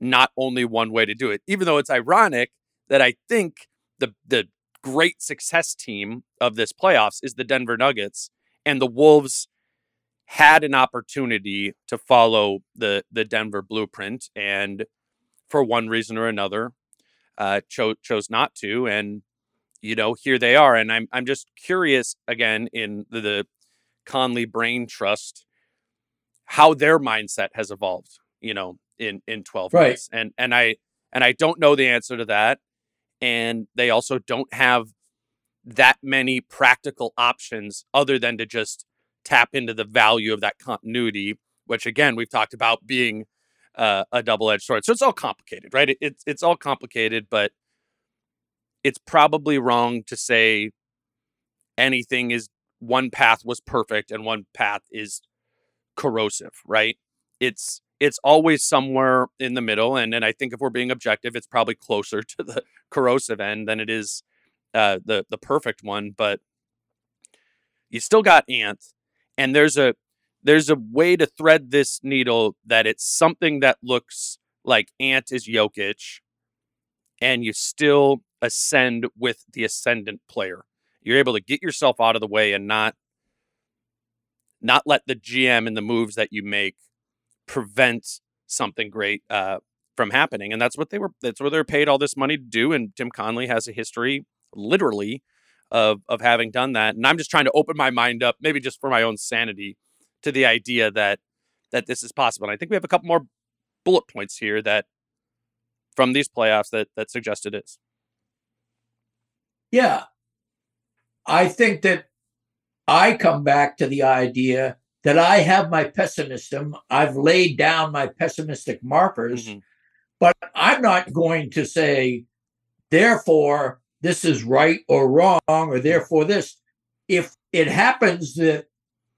not only one way to do it, even though it's ironic that I think the, the great success team of this playoffs is the Denver Nuggets, and the Wolves had an opportunity to follow the the Denver blueprint, and for one reason or another, uh, chose chose not to. And you know, here they are. And I'm I'm just curious again in the, the Connelly Brain Trust how their mindset has evolved. You know, in in 12 Right. months, and and I and I don't know the answer to that and they also don't have that many practical options other than to just tap into the value of that continuity which again we've talked about being uh, a double-edged sword so it's all complicated right it, it's it's all complicated but it's probably wrong to say anything is one path was perfect and one path is corrosive right it's it's always somewhere in the middle. And and I think if we're being objective, it's probably closer to the corrosive end than it is uh, the the perfect one. But you still got Ant, and there's a there's a way to thread this needle that it's something that looks like Ant is Jokic, and you still ascend with the ascendant player. You're able to get yourself out of the way and not not let the GM and the moves that you make prevent something great uh, from happening. And that's what they were. That's what they're paid all this money to do. And Tim Connelly has a history, literally, of of having done that. And I'm just trying to open my mind up, maybe just for my own sanity, to the idea that that this is possible. And I think we have a couple more bullet points here that from these playoffs that that suggest it is. Yeah. I think that I come back to the idea that I have my pessimism. I've laid down my pessimistic markers, Mhm. but I'm not going to say, therefore, this is right or wrong, or therefore this. If it happens that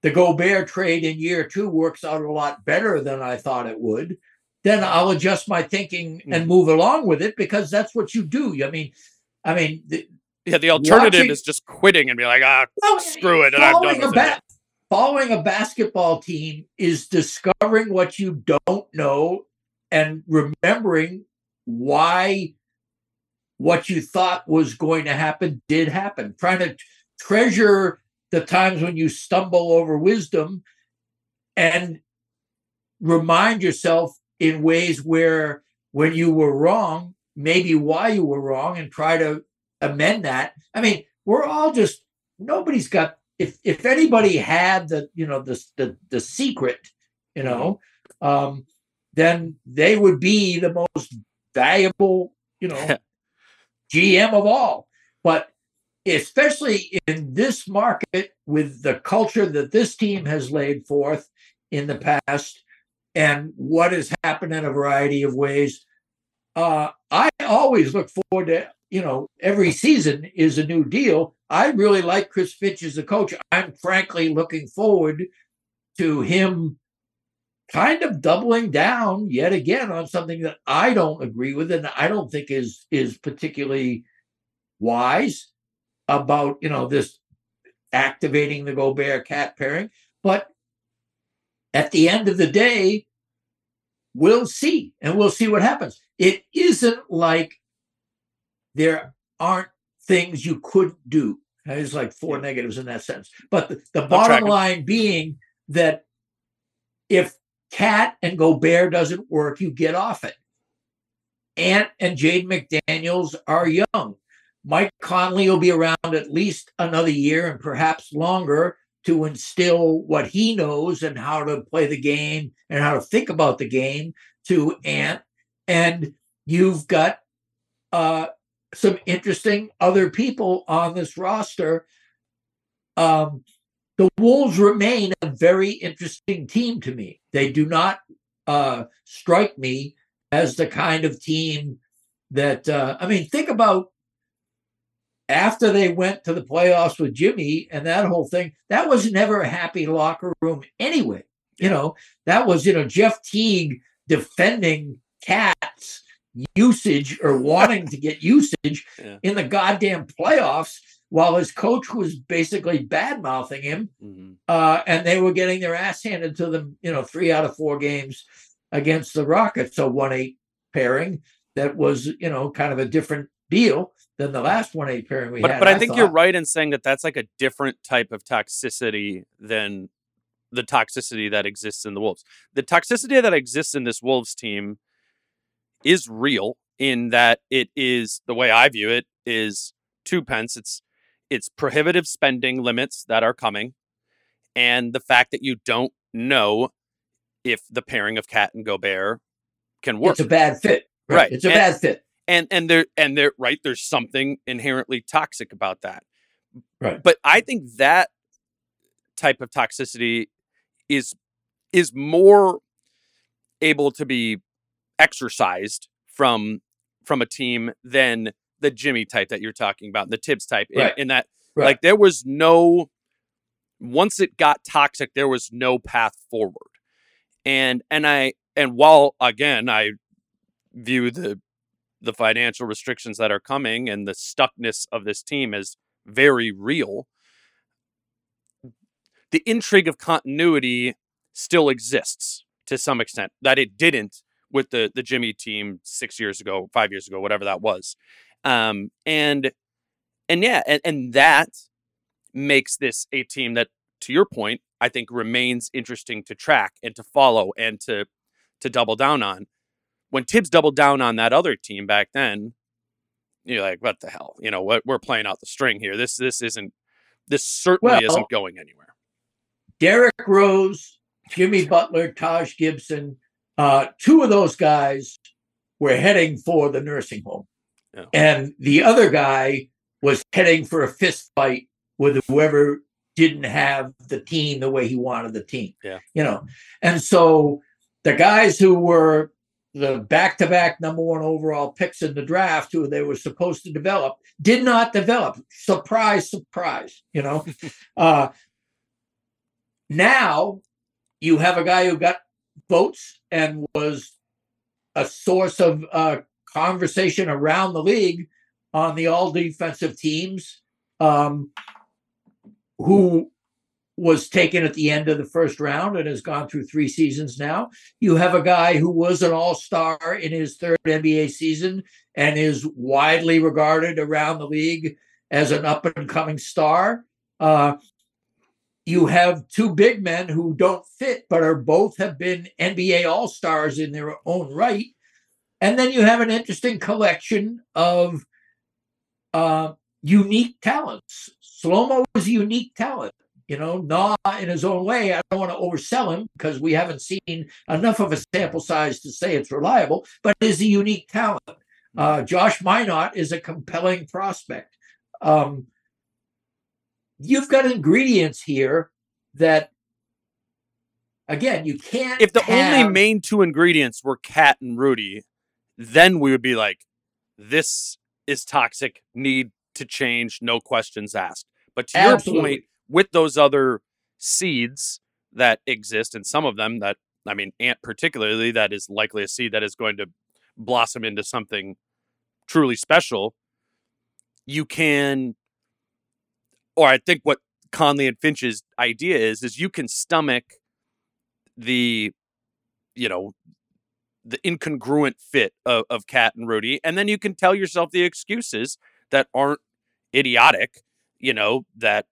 the Gobert trade in year two works out a lot better than I thought it would, then I'll adjust my thinking and move along with it because that's what you do. I mean, I mean, the, Yeah, the alternative Watching- is just quitting and be like, ah, well, Screw it, and I'm done with ba- Following a basketball team is discovering what you don't know and remembering why what you thought was going to happen did happen. Trying to treasure the times when you stumble over wisdom and remind yourself in ways where when you were wrong, maybe why you were wrong, and try to amend that. I mean, we're all just nobody's got if if anybody had the you know the the, the secret, you know, um, then they would be the most valuable, you know, GM of all. But especially in this market with the culture that this team has laid forth in the past and what has happened in a variety of ways, uh, I always look forward to, you know, every season is a new deal. I really like Chris Finch as a coach. I'm frankly looking forward to him kind of doubling down yet again on something that I don't agree with and I don't think is is particularly wise about, you know, this activating the Gobert cat pairing. But at the end of the day, we'll see and we'll see what happens. It isn't like there aren't things you couldn't do. There's like four negatives in that sense. But the, the bottom line being that if Cat and Gobert doesn't work, you get off it. Ant and Jaden McDaniels are young. Mike Conley will be around at least another year and perhaps longer to instill what he knows and how to play the game and how to think about the game to Ant. And you've got uh, some interesting other people on this roster. Um, the Wolves remain a very interesting team to me. They do not uh, strike me as the kind of team that, uh, I mean, think about after they went to the playoffs with Jimmy and that whole thing, that was never a happy locker room anyway. You know, that was, you know, Jeff Teague defending KAT's usage or wanting to get usage yeah. in the goddamn playoffs while his coach was basically bad mouthing him. Mm-hmm. Uh, and they were getting their ass handed to them, you know, three out of four games against the Rockets. a 1 8 pairing that was, you know, kind of a different deal than the last 1 8 pairing we but, had. But I, I think thought. you're right in saying that that's like a different type of toxicity than the toxicity that exists in the Wolves. The toxicity that exists in this Wolves team is real in that it is the way I view it is two pence. It's it's prohibitive spending limits that are coming, and the fact that you don't know if the pairing of Cat and Gobert can work. It's a bad fit. Right. right. It's a and, bad fit. And and there and there right, there's something inherently toxic about that. Right. But I think that type of toxicity is is more able to be exercised from from a team than the Jimmy type that you're talking about, the Thibs type. In, in that, right. like, there was no once it got toxic, there was no path forward. And and I and while again I view the the financial restrictions that are coming and the stuckness of this team as very real the intrigue of continuity still exists to some extent that it didn't with the the Jimmy team six years ago, five years ago, whatever that was, um, and and yeah, and, and that makes this a team that, to your point, I think remains interesting to track and to follow and to to double down on. When Thibs doubled down on that other team back then, you're like, what the hell? You know, what we're playing out the string here. This this isn't this certainly well, isn't going anywhere. Derrick Rose, Jimmy Butler, Taj Gibson, uh, two of those guys were heading for the nursing home. Yeah. And the other guy was heading for a fist fight with whoever didn't have the team the way he wanted the team. Yeah. You know, and so the guys who were the back-to-back number one overall picks in the draft who they were supposed to develop did not develop surprise surprise you know uh now you have a guy who got votes and was a source of uh, conversation around the league on the all defensive teams, um, who was taken at the end of the first round and has gone through three seasons now. You have a guy who was an all star in his third NBA season and is widely regarded around the league as an up and coming star. Uh, you have two big men who don't fit, but are both have been NBA All Stars in their own right. And then you have an interesting collection of uh, unique talents. Slomo is a unique talent. You know, Nah in his own way. I don't want to oversell him because we haven't seen enough of a sample size to say it's reliable, but is a unique talent. Uh, Josh Minott is a compelling prospect. Um, you've got ingredients here that again you can't if the have... only main two ingredients were cat and rudy then we would be like this is toxic need to change no questions asked but to Absolutely. your point with those other seeds that exist and some of them that i mean ant particularly that is likely a seed that is going to blossom into something truly special you can or I think what Connelly and Finch's idea is is you can stomach the you know the incongruent fit of, of KAT and Rudy, and then you can tell yourself the excuses that aren't idiotic, you know, that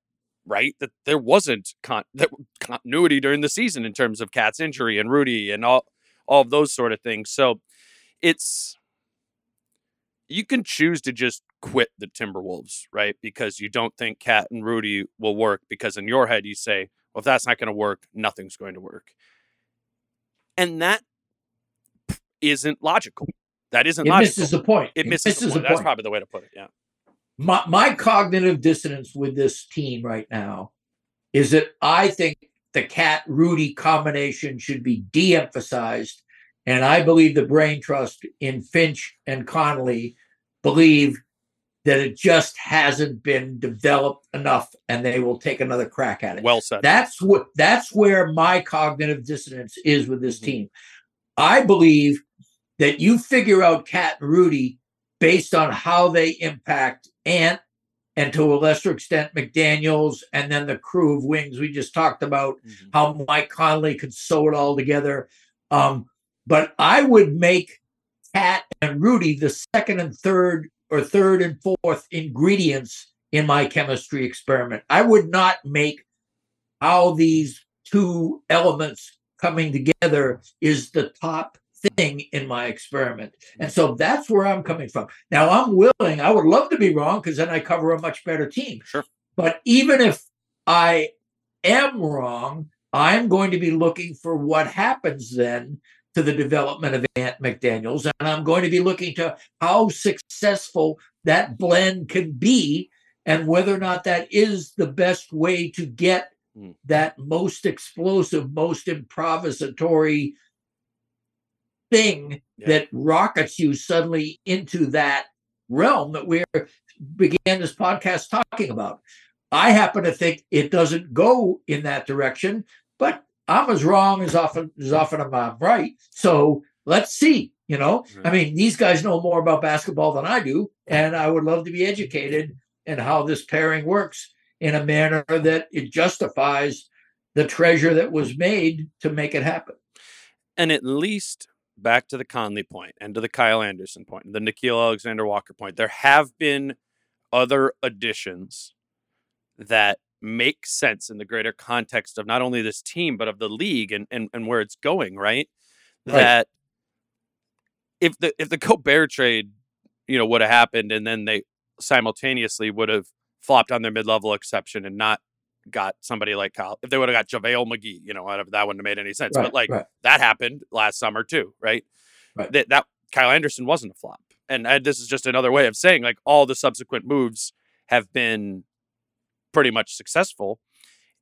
right that there wasn't con- that continuity during the season in terms of KAT's injury and Rudy and all all of those sort of things. So it's you can choose to just quit the Timberwolves, right? Because you don't think Cat and Rudy will work. Because in your head, you say, well, if that's not going to work, nothing's going to work. And that isn't logical. That isn't It logical. misses the point. it misses, the point. That's probably the way to put it. Yeah. my, my cognitive dissonance with this team right now is that I think the Cat Rudy combination should be de emphasized. And I believe the brain trust in Finch and Connelly believe that it just hasn't been developed enough and they will take another crack at it. Well said. That's what that's where my cognitive dissonance is with this Mhm. team. I believe that you figure out Cat and Rudy based on how they impact Ant and to a lesser extent McDaniels and then the crew of wings we just talked about Mhm. how Mike Conley could sew it all together. Um, but I would make Cat and Rudy the second and third or third and fourth ingredients in my chemistry experiment. I would not make how these two elements coming together is the top thing in my experiment. And so that's where I'm coming from. Now I'm willing, I would love to be wrong because then I cover a much better team. Sure. But even if I am wrong, I'm going to be looking for what happens then to the development of Ant McDaniels. And I'm going to be looking to how successful that blend can be and whether or not that is the best way to get Mm. that most explosive, most improvisatory thing Yeah. that rockets you suddenly into that realm that we began this podcast talking about. I happen to think it doesn't go in that direction, but I'm as wrong as often as often as I'm uh, right. So let's see. You know, I mean, these guys know more about basketball than I do, and I would love to be educated in how this pairing works in a manner that it justifies the treasure that was made to make it happen. and at least back to the Conley point and to the Kyle Anderson point, the Nickeil Alexander Walker point, there have been other additions that make sense in the greater context of not only this team but of the league and and, and where it's going, right? Right. That if the if the Gobert trade, you know, would have happened and then they simultaneously would have flopped on their mid level exception and not got somebody like Kyle, if they would have got JaVale McGee, you know, that wouldn't have made any sense. but like right. that happened last summer too, right? Right. That that Kyle Anderson wasn't a flop, and I, this is just another way of saying like all the subsequent moves have been pretty much successful,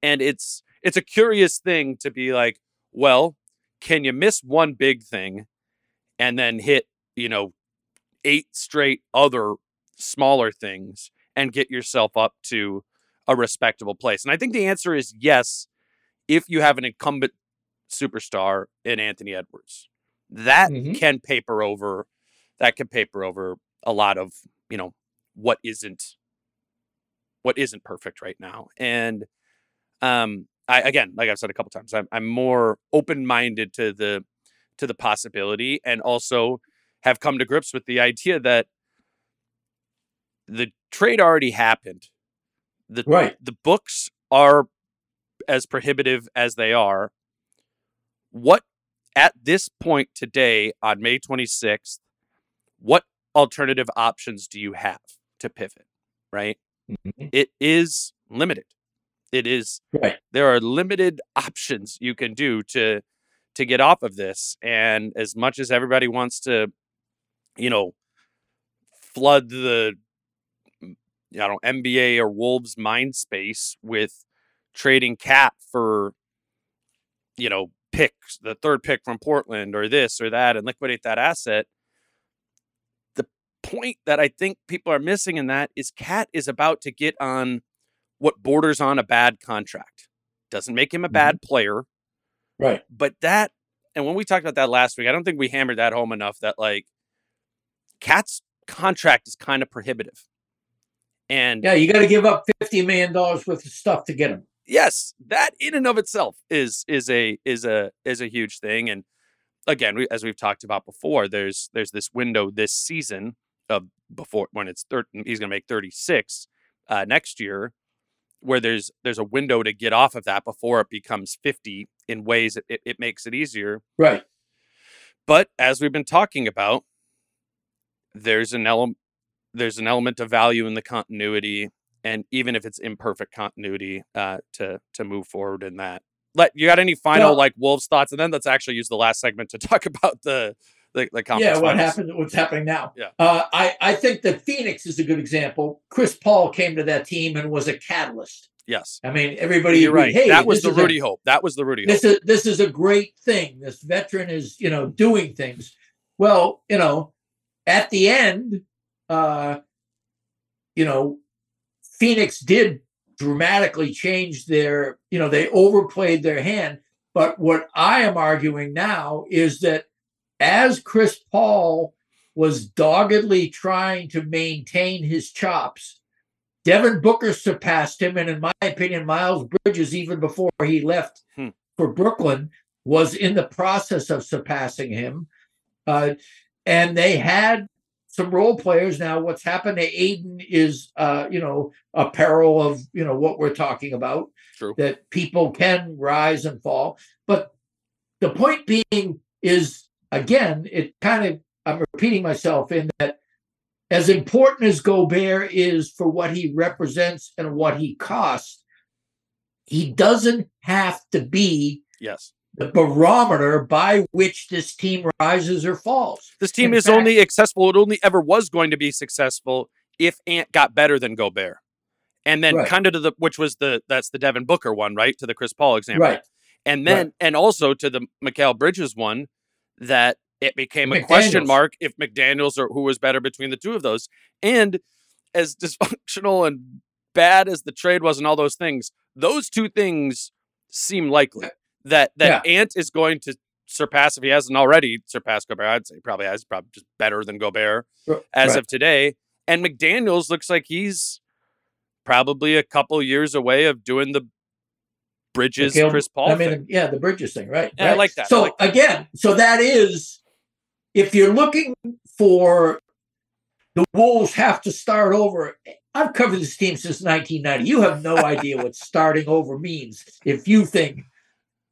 and it's it's a curious thing to be like, well, can you miss one big thing, and then hit you know eight straight other smaller things and get yourself up to a respectable place? And I think the answer is yes, if you have an incumbent superstar in Anthony Edwards. That Mhm. can paper over that can paper over a lot of, you know, what isn't what isn't perfect right now. And um I again, like I've said a couple times, I'm I'm more open-minded to the to the possibility and also have come to grips with the idea that the trade already happened. The Right. the books are as prohibitive as they are. What at this point today on May 26th, what alternative options do you have to pivot? Right? Mhm. It is limited. It is Right. there are limited options you can do to to get off of this and as much as everybody wants to you know flood the I don't know, NBA or Wolves mind space with trading Cat for you know picks the third pick from Portland or this or that and liquidate that asset point that I think people are missing in that is Cat is about to get on what borders on a bad contract. Doesn't make him a mm-hmm. bad player. Right. but that and when we talked about that last week i don't think we hammered that home enough that like cat's contract is kind of prohibitive. And Yeah, you got to give up fifty million dollars worth of stuff to get him. yes that in and of itself is is a is a is a huge thing. And again we, as we've talked about before there's there's this window this season of before when it's thir- he's going to make 36 uh, next year where there's there's a window to get off of that before it becomes 50 in ways that it, it makes it easier Right. But as we've been talking about, there's an element there's an element of value in the continuity, and even if it's imperfect continuity, uh, to to move forward in that. Let you got any final Well- like Wolves thoughts, and then let's actually use the last segment to talk about the the, the conference. yeah, what finals. happened? What's happening now? Yeah. Uh, I I think that Phoenix is a good example. Chris Paul came to that team and was a catalyst. Yes, I mean, everybody. you're agreed, right. Hey, that was the is a- Rudy Hope. That was the Rudy Hope. this is this is a great thing. This veteran is, you know, doing things. Well, you know, at the end, uh, you know, Phoenix did dramatically change their, you know, they overplayed their hand. But what I am arguing now is that as Chris Paul was doggedly trying to maintain his chops, Devin Booker surpassed him, and in my opinion, Miles Bridges, even before he left Hmm. for Brooklyn, was in the process of surpassing him. Uh, and they had some role players. Now, what's happened to Ayton is, uh, you know, a peril of you know what we're talking about. True. That people can rise and fall, but the point being is again, it kind of I'm repeating myself in that as important as Gobert is for what he represents and what he costs, he doesn't have to be yes, the barometer by which this team rises or falls. this team In is fact- only accessible. It only ever was going to be successful if Ant got better than Gobert, and then Right. kind of to the which was the that's the Devin Booker one, right? To the Chris Paul example, Right. and then and also to the Mikal Bridges one that it became a question mark if McDaniels or who was better between the two of those. And as dysfunctional and bad as the trade was and all those things, those two things seem likely uh, that that Ant is going to surpass if he hasn't already surpassed Gobert. I'd say probably has probably just better than Gobert as right. of today. And McDaniels looks like he's probably a couple years away of doing the Bridges Mikal- Chris Paul I mean, thing. yeah, the Bridges thing, right? Yeah, I like that. So like again, so that is if you're looking for the Wolves have to start over. I've covered this team since 1990. You have no idea what starting over means if you think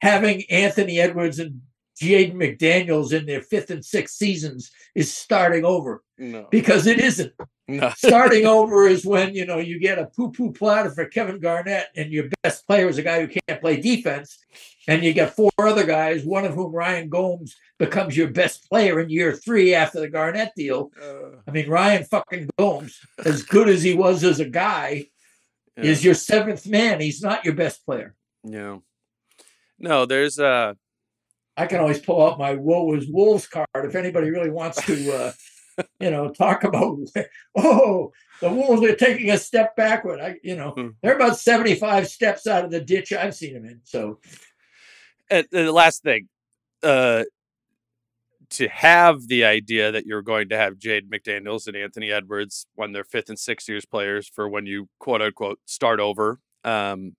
having Anthony Edwards and Jaden McDaniels in their fifth and sixth seasons is starting over No. because it isn't. No. starting over is when you know you get a poo poo platter for Kevin Garnett, and your best player is a guy who can't play defense, and you get four other guys, one of whom Ryan Gomes becomes your best player in year three after the Garnett deal. I mean, Ryan fucking Gomes, as good as he was as a guy, Yeah. is your seventh man. He's not your best player. Yeah. No, there's uh I can always pull out my "Woe is Wolves" card if anybody really wants to, uh, you know, talk about. Oh, the Wolves are taking a step backward. I, you know, Hmm. they're about seventy-five steps out of the ditch I've seen them in. So and the last thing, uh to have the idea that you're going to have Jaden McDaniels and Anthony Edwards when they're fifth and sixth years players for when you quote unquote start over. Um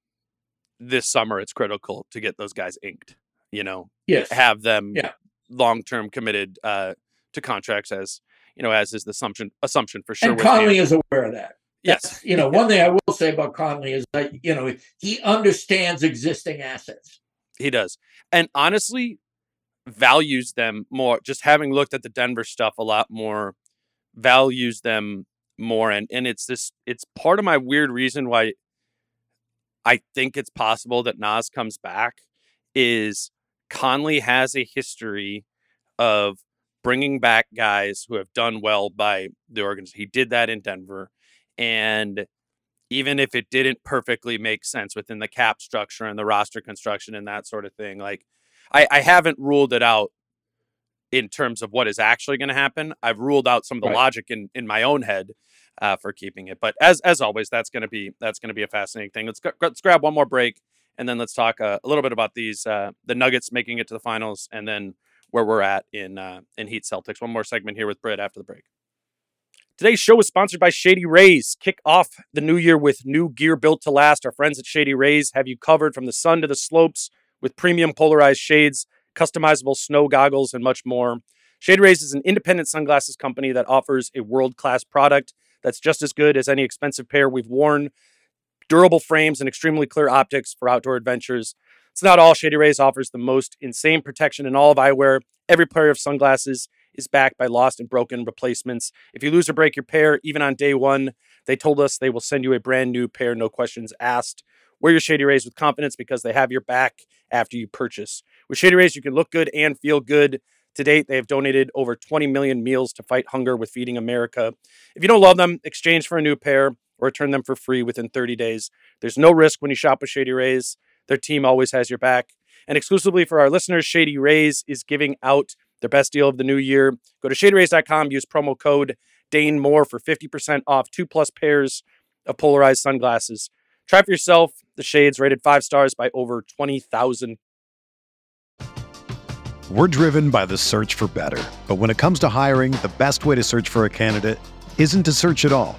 this summer it's critical to get those guys inked, you know, yes, have them Yeah. long term committed uh to contracts as you know, as is the assumption assumption for sure. and Connelly is aware of that. yes. You know, one thing I will say about Connelly is that you know he understands existing assets. He does. And honestly, values them more. Just having looked at the Denver stuff a lot more, values them more. And and it's this it's part of my weird reason why I think it's possible that Naz comes back is Connelly has a history of bringing back guys who have done well by the organization. He did that in Denver. And even if it didn't perfectly make sense within the cap structure and the roster construction and that sort of thing, like I, I haven't ruled it out in terms of what is actually going to happen. I've ruled out some of the Right. logic in, in my own head uh, for keeping it. But as as always, that's going to be that's going to be a fascinating thing. Let's let's grab one more break and then let's talk uh, a little bit about these uh, the Nuggets making it to the finals and then where we're at in uh, in Heat Celtics. One more segment here with Britt after the break. Today's show is sponsored by Shady Rays. Kick off the new year with new gear built to last. Our friends at Shady Rays have you covered from the sun to the slopes with premium polarized shades, customizable snow goggles, and much more. Shady Rays is an independent sunglasses company that offers a world class product that's just as good as any expensive pair we've worn. Durable frames and extremely clear optics for outdoor adventures. It's not all. Shady Rays offers the most insane protection in all of eyewear. Every pair of sunglasses is backed by lost and broken replacements. If you lose or break your pair, even on day one, they told us they will send you a brand new pair, no questions asked. Wear your Shady Rays with confidence because they have your back after you purchase. With Shady Rays, you can look good and feel good. To date, they have donated over 20 million meals to fight hunger with Feeding America. If you don't love them, exchange for a new pair or return them for free within 30 days. There's no risk when you shop with Shady Rays. Their team always has your back. And exclusively for our listeners, Shady Rays is giving out their best deal of the new year. Go to shadyrays.com, use promo code Dane Moore for 50% off two plus pairs of polarized sunglasses. Try for yourself the shades rated five stars by over 20,000. We're driven by the search for better. But when it comes to hiring, the best way to search for a candidate isn't to search at all.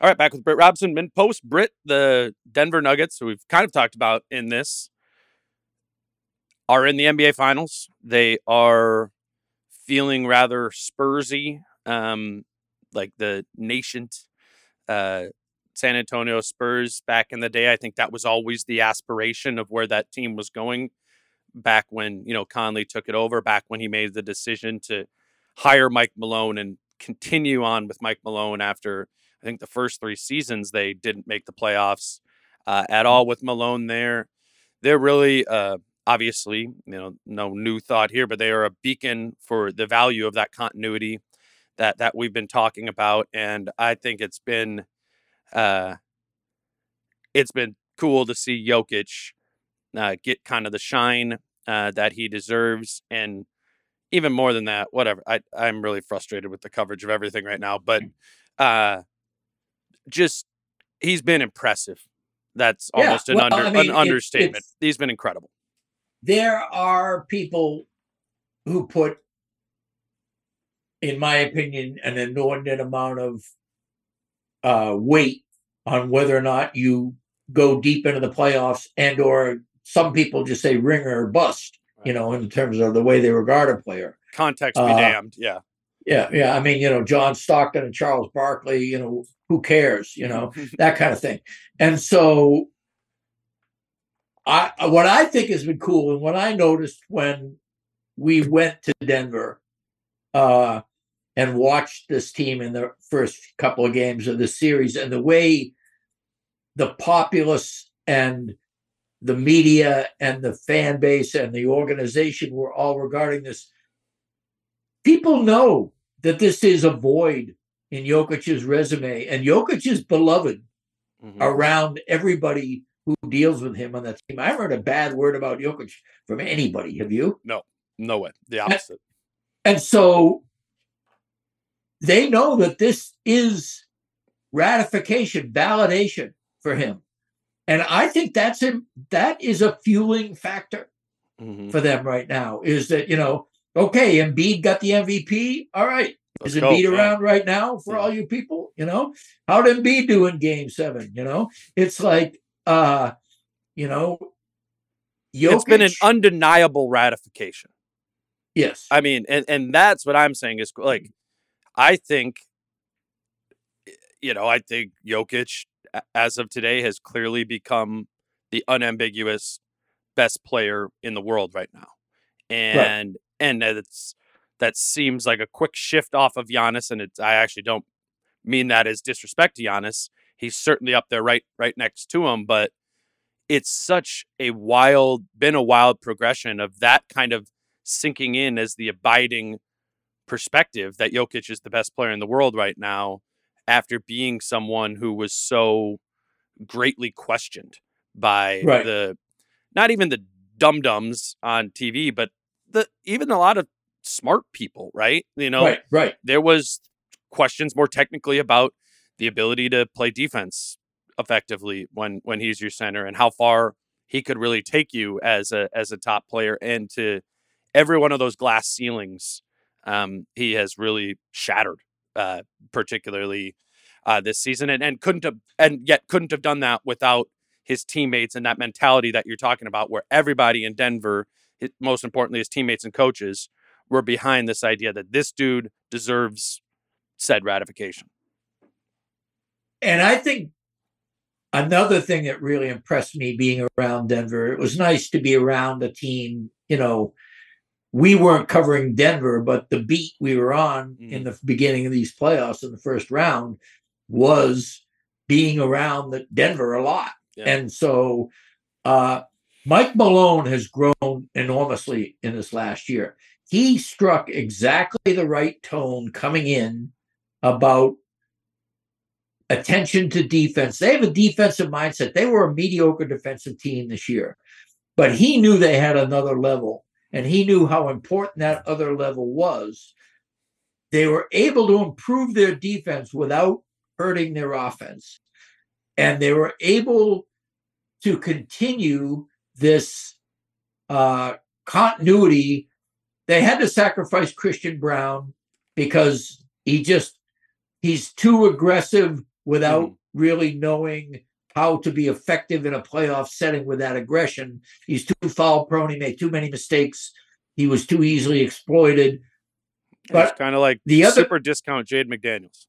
All right, back with Britt Robson. MinnPost Britt, the Denver Nuggets, who we've kind of talked about in this, are in the NBA Finals. They are feeling rather Spursy, um, like the nascent uh, San Antonio Spurs back in the day. I think that was always the aspiration of where that team was going back when you know Connelly took it over. Back when he made the decision to hire Mike Malone and continue on with Mike Malone after I think the first three seasons they didn't make the playoffs uh, at all with Malone there. They're really, uh, obviously, you know, no new thought here, but they are a beacon for the value of that continuity that that we've been talking about, and I think it's been, uh, it's been cool to see Jokic uh, get kind of the shine uh, that he deserves, and even more than that, whatever. I I'm really frustrated with the coverage of everything right now, but uh just he's been impressive. That's Yeah, almost an under I mean, an understatement. it's- he's been incredible. there are people who put, in my opinion, an inordinate amount of uh, weight on whether or not you go deep into the playoffs, and or some people just say ringer or bust. You know, in terms of the way they regard a player. Context be Uh, damned. Yeah. Yeah, yeah. I mean, you know, John Stockton and Charles Barkley. You know, who cares? You know, that kind of thing. And so, I what I think has been cool, and what I noticed when we went to Denver uh, and watched this team in the first couple of games of the series, and the way the populace and the media and the fan base and the organization were all regarding this. People know that this is a void in Jokic's resume, and Jokic is beloved Mhm. around everybody who deals with him on that team. I haven't heard a bad word about Jokic from anybody. Have you? No no way. The opposite. And so they know that this is ratification, validation for him. And I think that's him. That is a fueling factor Mhm. for them right now. Is that you know, okay, Embiid got the MVP. All right, Let's is go, Embiid yeah. around right now for Yeah. all you people? You know, how did Embiid do in Game Seven? You know, it's like, uh, you know, It's been an undeniable ratification. yes, I mean, and and that's what I'm saying is like, I think, you know, I think Jokic, as of today, has clearly become the unambiguous best player in the world right now. And right. and it's that seems like a quick shift off of Giannis, and it's I actually don't mean that as disrespect to Giannis. He's certainly up there right right next to him, but it's such a wild been a wild progression of that kind of sinking in as the abiding perspective that Jokic is the best player in the world right now after being someone who was so greatly questioned by right. the not even the dum dums on TV, but the even a lot of smart people, right? You know, right, right. There was questions more technically about the ability to play defense effectively when when he's your center and how far he could really take you as a as a top player and to every one of those glass ceilings um, he has really shattered uh, particularly uh, this season and, and couldn't have and yet couldn't have done that without his teammates and that mentality that you're talking about where everybody in Denver most importantly his teammates and coaches were behind this idea that this dude deserves said ratification. And I think another thing that really impressed me being around Denver, it was nice to be around a team, you know, we weren't covering Denver, but the beat we were on mm. in the beginning of these playoffs in the first round was being around the Denver a lot. Yeah. And so uh, Mike Malone has grown enormously in this last year he struck exactly the right tone coming in about attention to defense. They have a defensive mindset. They were a mediocre defensive team this year, but he knew they had another level and he knew how important that other level was. They were able to improve their defense without hurting their offense. And they were able to continue this uh, continuity they had to sacrifice Christian Braun because he just he's too aggressive without mm. really knowing how to be effective in a playoff setting with that aggression. He's too foul prone. He made too many mistakes. He was too easily exploited. But kind of like the other super discount Jaden McDaniels.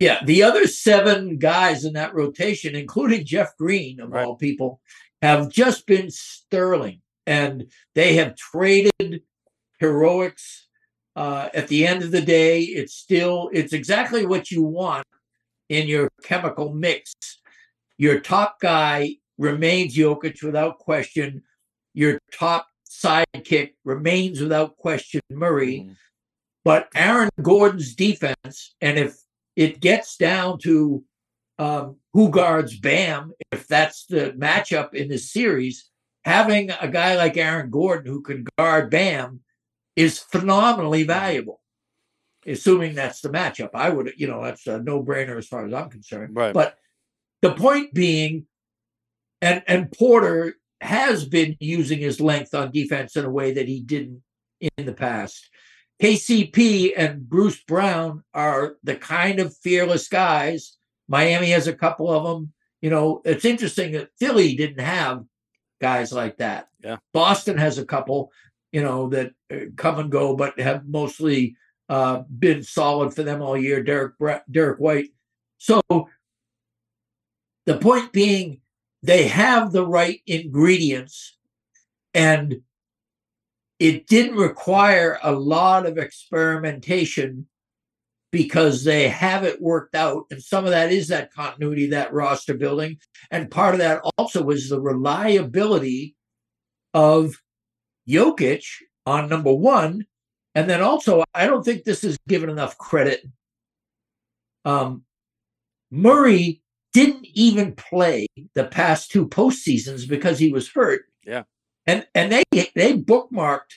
Yeah, the other seven guys in that rotation, including Jeff Green of right. all people, have just been sterling, and they have traded heroics. Uh, at the end of the day, it's still it's exactly what you want in your chemical mix. Your top guy remains Jokic without question. Your top sidekick remains without question Murray. Mm. But Aaron Gordon's defense, and if it gets down to um, who guards Bam, if that's the matchup in this series, having a guy like Aaron Gordon who can guard Bam is phenomenally valuable, assuming that's the matchup. I would, you know, that's a no brainer as far as I'm concerned. Right. But the point being, and and Porter has been using his length on defense in a way that he didn't in the past. KCP and Bruce Brown are the kind of fearless guys. Miami has a couple of them. You know, it's interesting that Philly didn't have guys like that. Yeah. Boston has a couple you know, that uh, come and go, but have mostly uh, been solid for them all year. Derrick Derrick White. So the point being, they have the right ingredients, and it didn't require a lot of experimentation because they have it worked out. And some of that is that continuity, that roster building. And part of that also was the reliability of Jokic on number one. And then also, I don't think this is given enough credit. Um, Murray didn't even play the past two postseasons because he was hurt. Yeah. And and they they bookmarked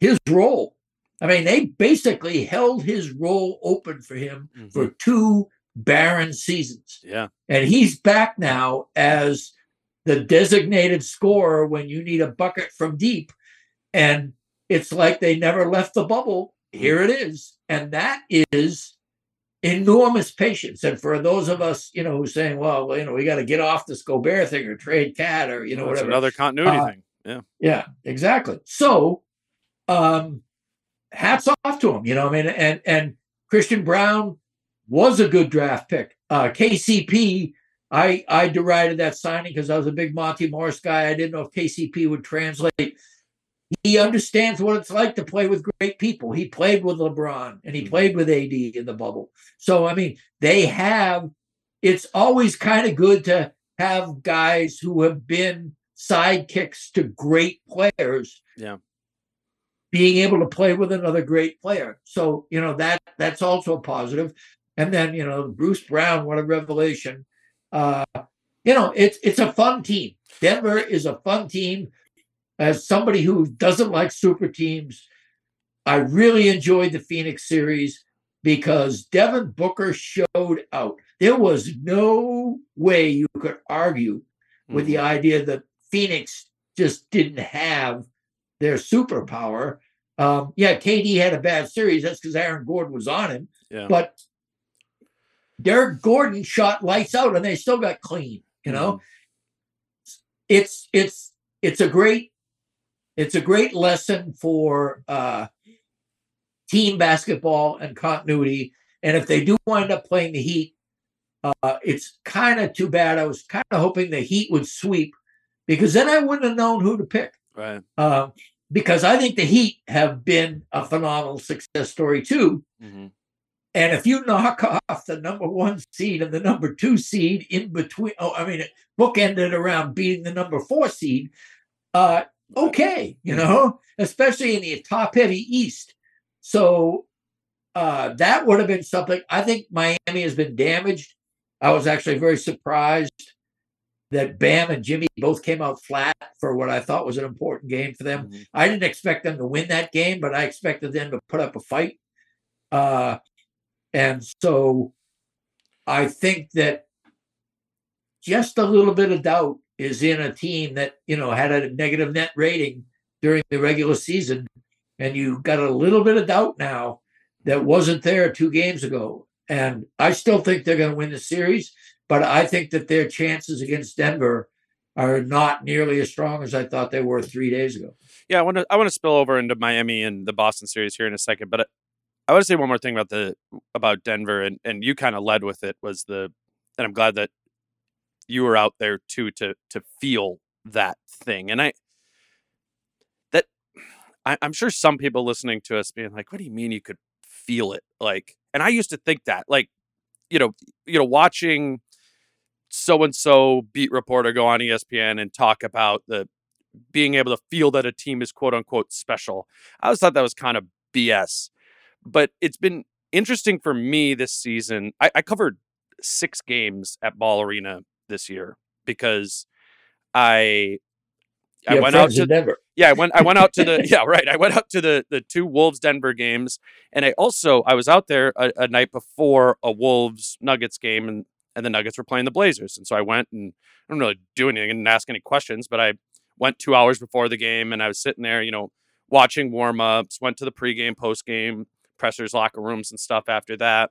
his role. I mean, they basically held his role open for him mm-hmm. for two barren seasons. Yeah. And he's back now as the designated scorer when you need a bucket from deep and it's like they never left the bubble. Here it is. And that is enormous patience. And for those of us, you know, who's saying, well, you know, we got to get off this Gobert thing or trade KAT or, you know, whatever. another continuity uh, thing. Yeah. Yeah, exactly. So, um, hats off to him, you know, I mean, and, and Christian Braun was a good draft pick. Uh, KCP I I derided that signing because I was a big Monty Morris guy. I didn't know if KCP would translate. He understands what it's like to play with great people. He played with LeBron and he Mhm. played with AD in the bubble. So I mean, they have. It's always kind of good to have guys who have been sidekicks to great players. Yeah. Being able to play with another great player. So, you know, that that's also a positive. And then, you know, Bruce Brown, what a revelation. Uh, you know, it's it's a fun team. Denver is a fun team. As somebody who doesn't like super teams, I really enjoyed the Phoenix series because Devin Booker showed out. There was no way you could argue with the Mhm. idea that Phoenix just didn't have their superpower. Um, yeah, KD had a bad series. That's because Aaron Gordon was on him. Yeah. But Eric Gordon shot lights out, and they still got clean. You know, it's it's it's a great it's a great lesson for uh, team basketball and continuity. And if they do wind up playing the Heat, uh, it's kind of too bad. I was kind of hoping the Heat would sweep because then I wouldn't have known who to pick. Right. Uh, because I think the Heat have been a phenomenal success story too. Mhm. And if you knock off the number one seed and the number two seed in between, oh, I mean, bookended around beating the number four seed, uh, okay, you know, especially in the top heavy East. So uh, that would have been something. I think Miami has been damaged. I was actually very surprised that Bam and Jimmy both came out flat for what I thought was an important game for them. Mhm. I didn't expect them to win that game, but I expected them to put up a fight. Uh, and so I think that just a little bit of doubt is in a team that, you know, had a negative net rating during the regular season. And you got a little bit of doubt now that wasn't there two games ago. And I still think they're going to win the series, but I think that their chances against Denver are not nearly as strong as I thought they were three days ago. Yeah, I want to I want to spill over into Miami and the Boston series here in a second, but uh, I, I want to say one more thing about the about Denver and and you kind of led with it was the and I'm glad that you were out there too to to feel that thing. And I that I, I'm sure some people listening to us being like, "What do you mean you could feel it?" Like, and I used to think that, like, you know, you know, watching so and so beat reporter go on ESPN and talk about the being able to feel that a team is quote unquote special. I always thought that was kind of BS. But it's been interesting for me this season. I, I covered six games at Ball Arena this year because I I went out to Denver. yeah, I went I went out to the yeah, right. I went out to the the two Wolves Denver games and I also I was out there a, a night before a Wolves Nuggets game and and the Nuggets were playing the Blazers. And so I went and I don't really do anything and ask any questions, but I went 2 hours before the game and I was sitting there, you know, watching warm-ups, went to the pregame, postgame, pressers, locker rooms and stuff after that.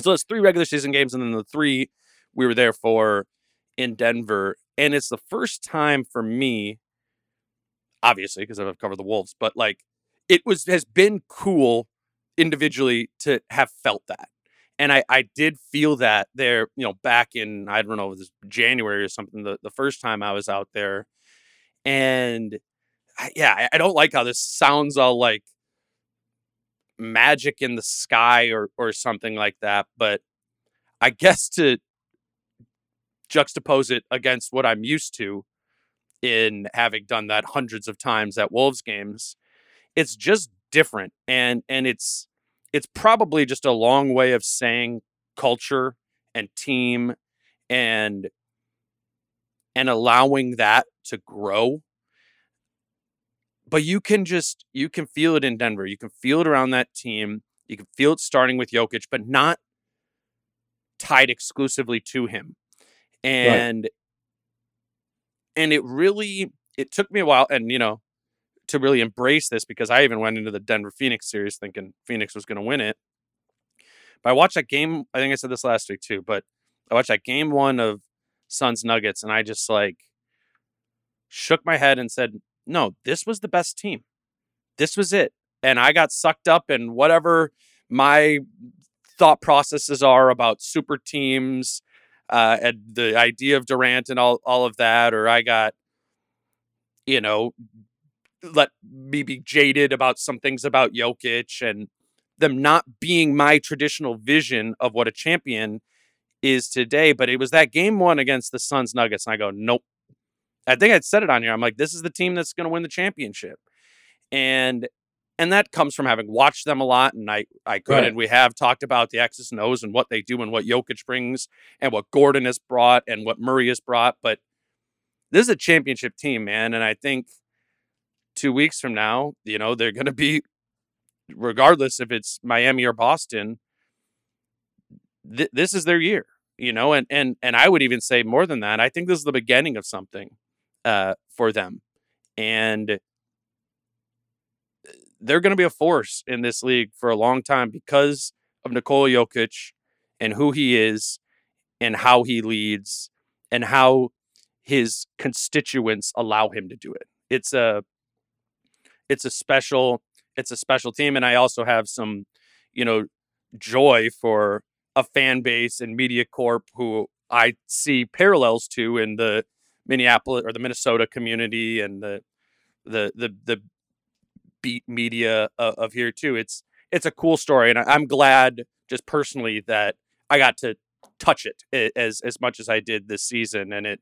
So it's three regular season games and then the three we were there for in Denver and it's the first time for me obviously because I've covered the Wolves, but like it was has been cool individually to have felt that. And I, I did feel that there, you know, back in I don't know, was January or something, the, the first time I was out there. And I, yeah, I, I don't like how this sounds all like magic in the sky or or something like that, but I guess to juxtapose it against what I'm used to in having done that hundreds of times at Wolves games, it's just different and and it's it's probably just a long way of saying culture and team and and allowing that to grow. But you can just you can feel it in Denver you can feel it around that team you can feel it starting with Jokic but not tied exclusively to him and and it really it took me a while and you know to really embrace this because I even went into the Denver Phoenix series thinking Phoenix was going to win it. But I watched that game. I think I said this last week too, but I watched that game one of Suns Nuggets and I just like shook my head and said, no, this was the best team. This was it. And I got sucked up in whatever my thought processes are about super teams, uh, and the idea of Durant and all all of that, or I got, you know, let me be jaded about some things about Jokic and them not being my traditional vision of what a champion is today. But it was that game one against the Suns Nuggets, and I go, nope. I think I'd said it on here. I'm like, this is the team that's going to win the championship, and and that comes from having watched them a lot. And I I could Right. and we have talked about the X's and O's and what they do and what Jokic brings and what Gordon has brought and what Murray has brought. But this is a championship team, man, and I think two weeks from now, you know, they're going to be, regardless if it's Miami or Boston. Th- this is their year, you know, and and and I would even say more than that. I think this is the beginning of something uh, for them, and they're going to be a force in this league for a long time because of Nikola Jokic and who he is and how he leads and how his constituents allow him to do it. It's a it's a special it's a special team and I also have some you know joy for a fan base and media corp who I see parallels to in the Minneapolis or the Minnesota community and the the the the beat media of, of here too. It's it's a cool story, and I, I'm glad just personally that I got to touch it as as much as I did this season, and it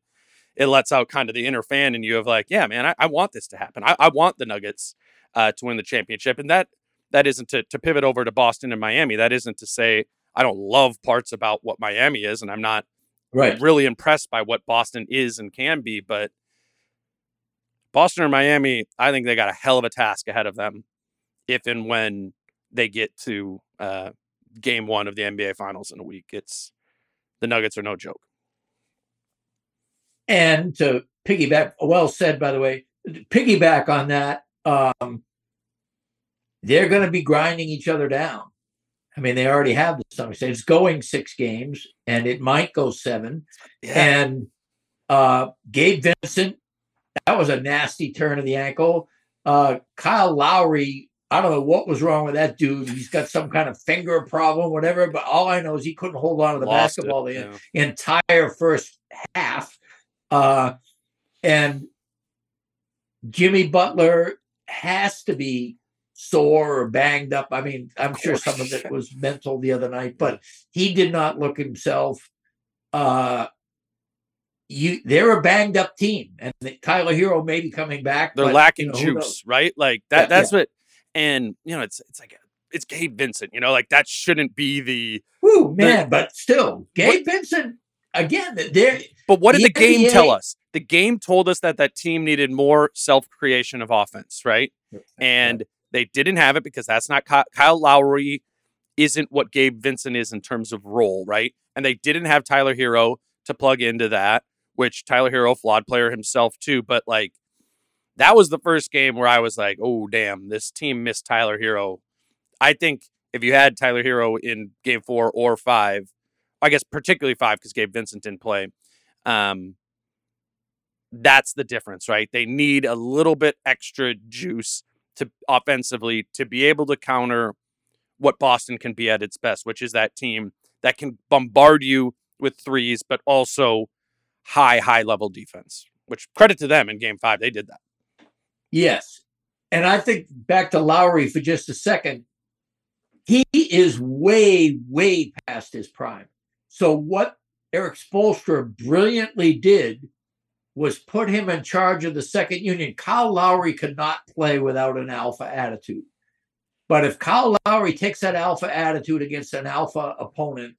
it lets out kind of the inner fan in you of like, yeah, man, I, I want this to happen. I, I want the Nuggets uh, to win the championship, and that that isn't to to pivot over to Boston and Miami. That isn't to say I don't love parts about what Miami is, and I'm not Right. really impressed by what Boston is and can be, but Boston or Miami, I think they got a hell of a task ahead of them if and when they get to uh, game one of the NBA Finals in a week. It's the Nuggets are no joke. And to piggyback, well said, by the way, piggyback on that, um, they're going to be grinding each other down. I mean, they already have the some extent. It's going six games, and it might go seven. And uh, Gabe Vincent, that was a nasty turn of the ankle. Uh, Kyle Lowry, I don't know what was wrong with that dude. He's got some kind of finger problem, whatever. But all I know is he couldn't hold on to the Lost it, basketball the yeah. entire first half. Uh, and Jimmy Butler has to be sore or banged up. I mean, I'm sure some of it was mental the other night, but he did not look himself. Uh, you, they're a banged up team, and the- Tyler Herro may be coming back. They're but, lacking you know, juice, right? Like that. Yeah, that's what. And you know, it's it's like it's Gabe Vincent. You know, like that shouldn't be the. Woo, man, but still, Gabe Vincent again. They're But what did The the game tell us? The game told us that that team needed more self creation of offense, right? and they didn't have it because that's not Ky- Kyle Lowry isn't what Gabe Vincent is in terms of role, right? And they didn't have Tyler Herro to plug into that, which Tyler Herro flawed player himself too, but like that was the first game where I was like, "Oh damn, this team missed Tyler Herro." I think if you had Tyler Hero in game 4 or 5, I guess particularly 5 cuz Gabe Vincent didn't play. Um that's the difference, right? They need a little bit extra juice to offensively to be able to counter what Boston can be at its best, which is that team that can bombard you with threes, but also high, high level defense. Which credit to them in game five, they did that. Yes. And I think back to Lowry for just a second. He is way, way past his prime. So what Erik Spoelstra brilliantly did was put him in charge of the second union. Kyle Lowry could not play without an alpha attitude. But if Kyle Lowry takes that alpha attitude against an alpha opponent,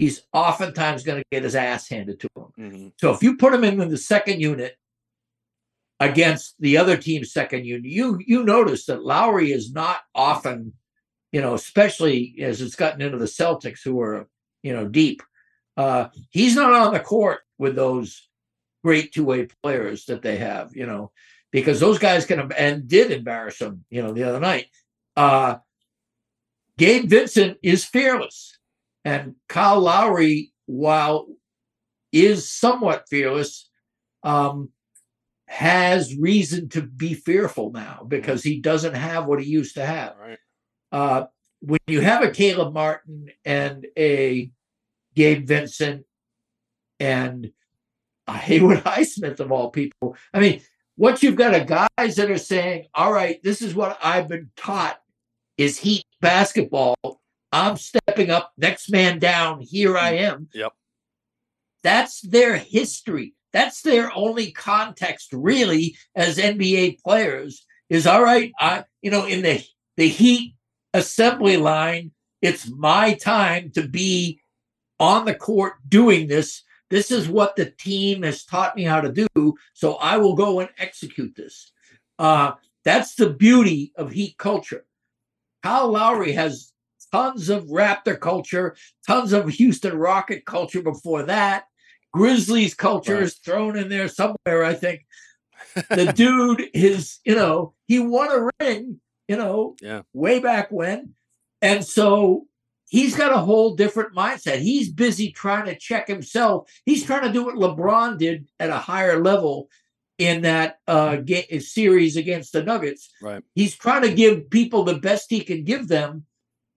he's oftentimes going to get his ass handed to him. So if you put him in in the second unit against the other team's second unit, you you notice that Lowry is not often, you know, especially as it's gotten into the Celtics who are, you know, deep. Uh, he's not on the court with those great two-way players that they have, you know, because those guys can and did embarrass him, you know, the other night. Uh, Gabe Vincent is fearless, and Kyle Lowry, while is somewhat fearless, um, has reason to be fearful now because he doesn't have what he used to have. Right. Uh, when you have a Caleb Martin and a Gabe Vincent, and a Haywood Highsmith of all people. I mean, what you've got are guys that are saying, "All right, this is what I've been taught is Heat basketball. I'm stepping up, next man down. Here I am." Yep. That's their history. That's their only context, really, as NBA players. Is all right. I, you know, in the the Heat assembly line, it's my time to be on the court doing this. This is what the team has taught me how to do. So I will go and execute this. Uh, that's the beauty of Heat culture. Kyle Lowry has tons of Raptor culture, tons of Houston Rocket culture before that. Grizzlies culture right. is thrown in there somewhere, I think. the dude is, you know, he won a ring, you know, yeah. way back when. And so he's got a whole different mindset. He's busy trying to check himself. He's trying to do what LeBron did at a higher level in that uh, series against the Nuggets. Right. He's trying to give people the best he can give them,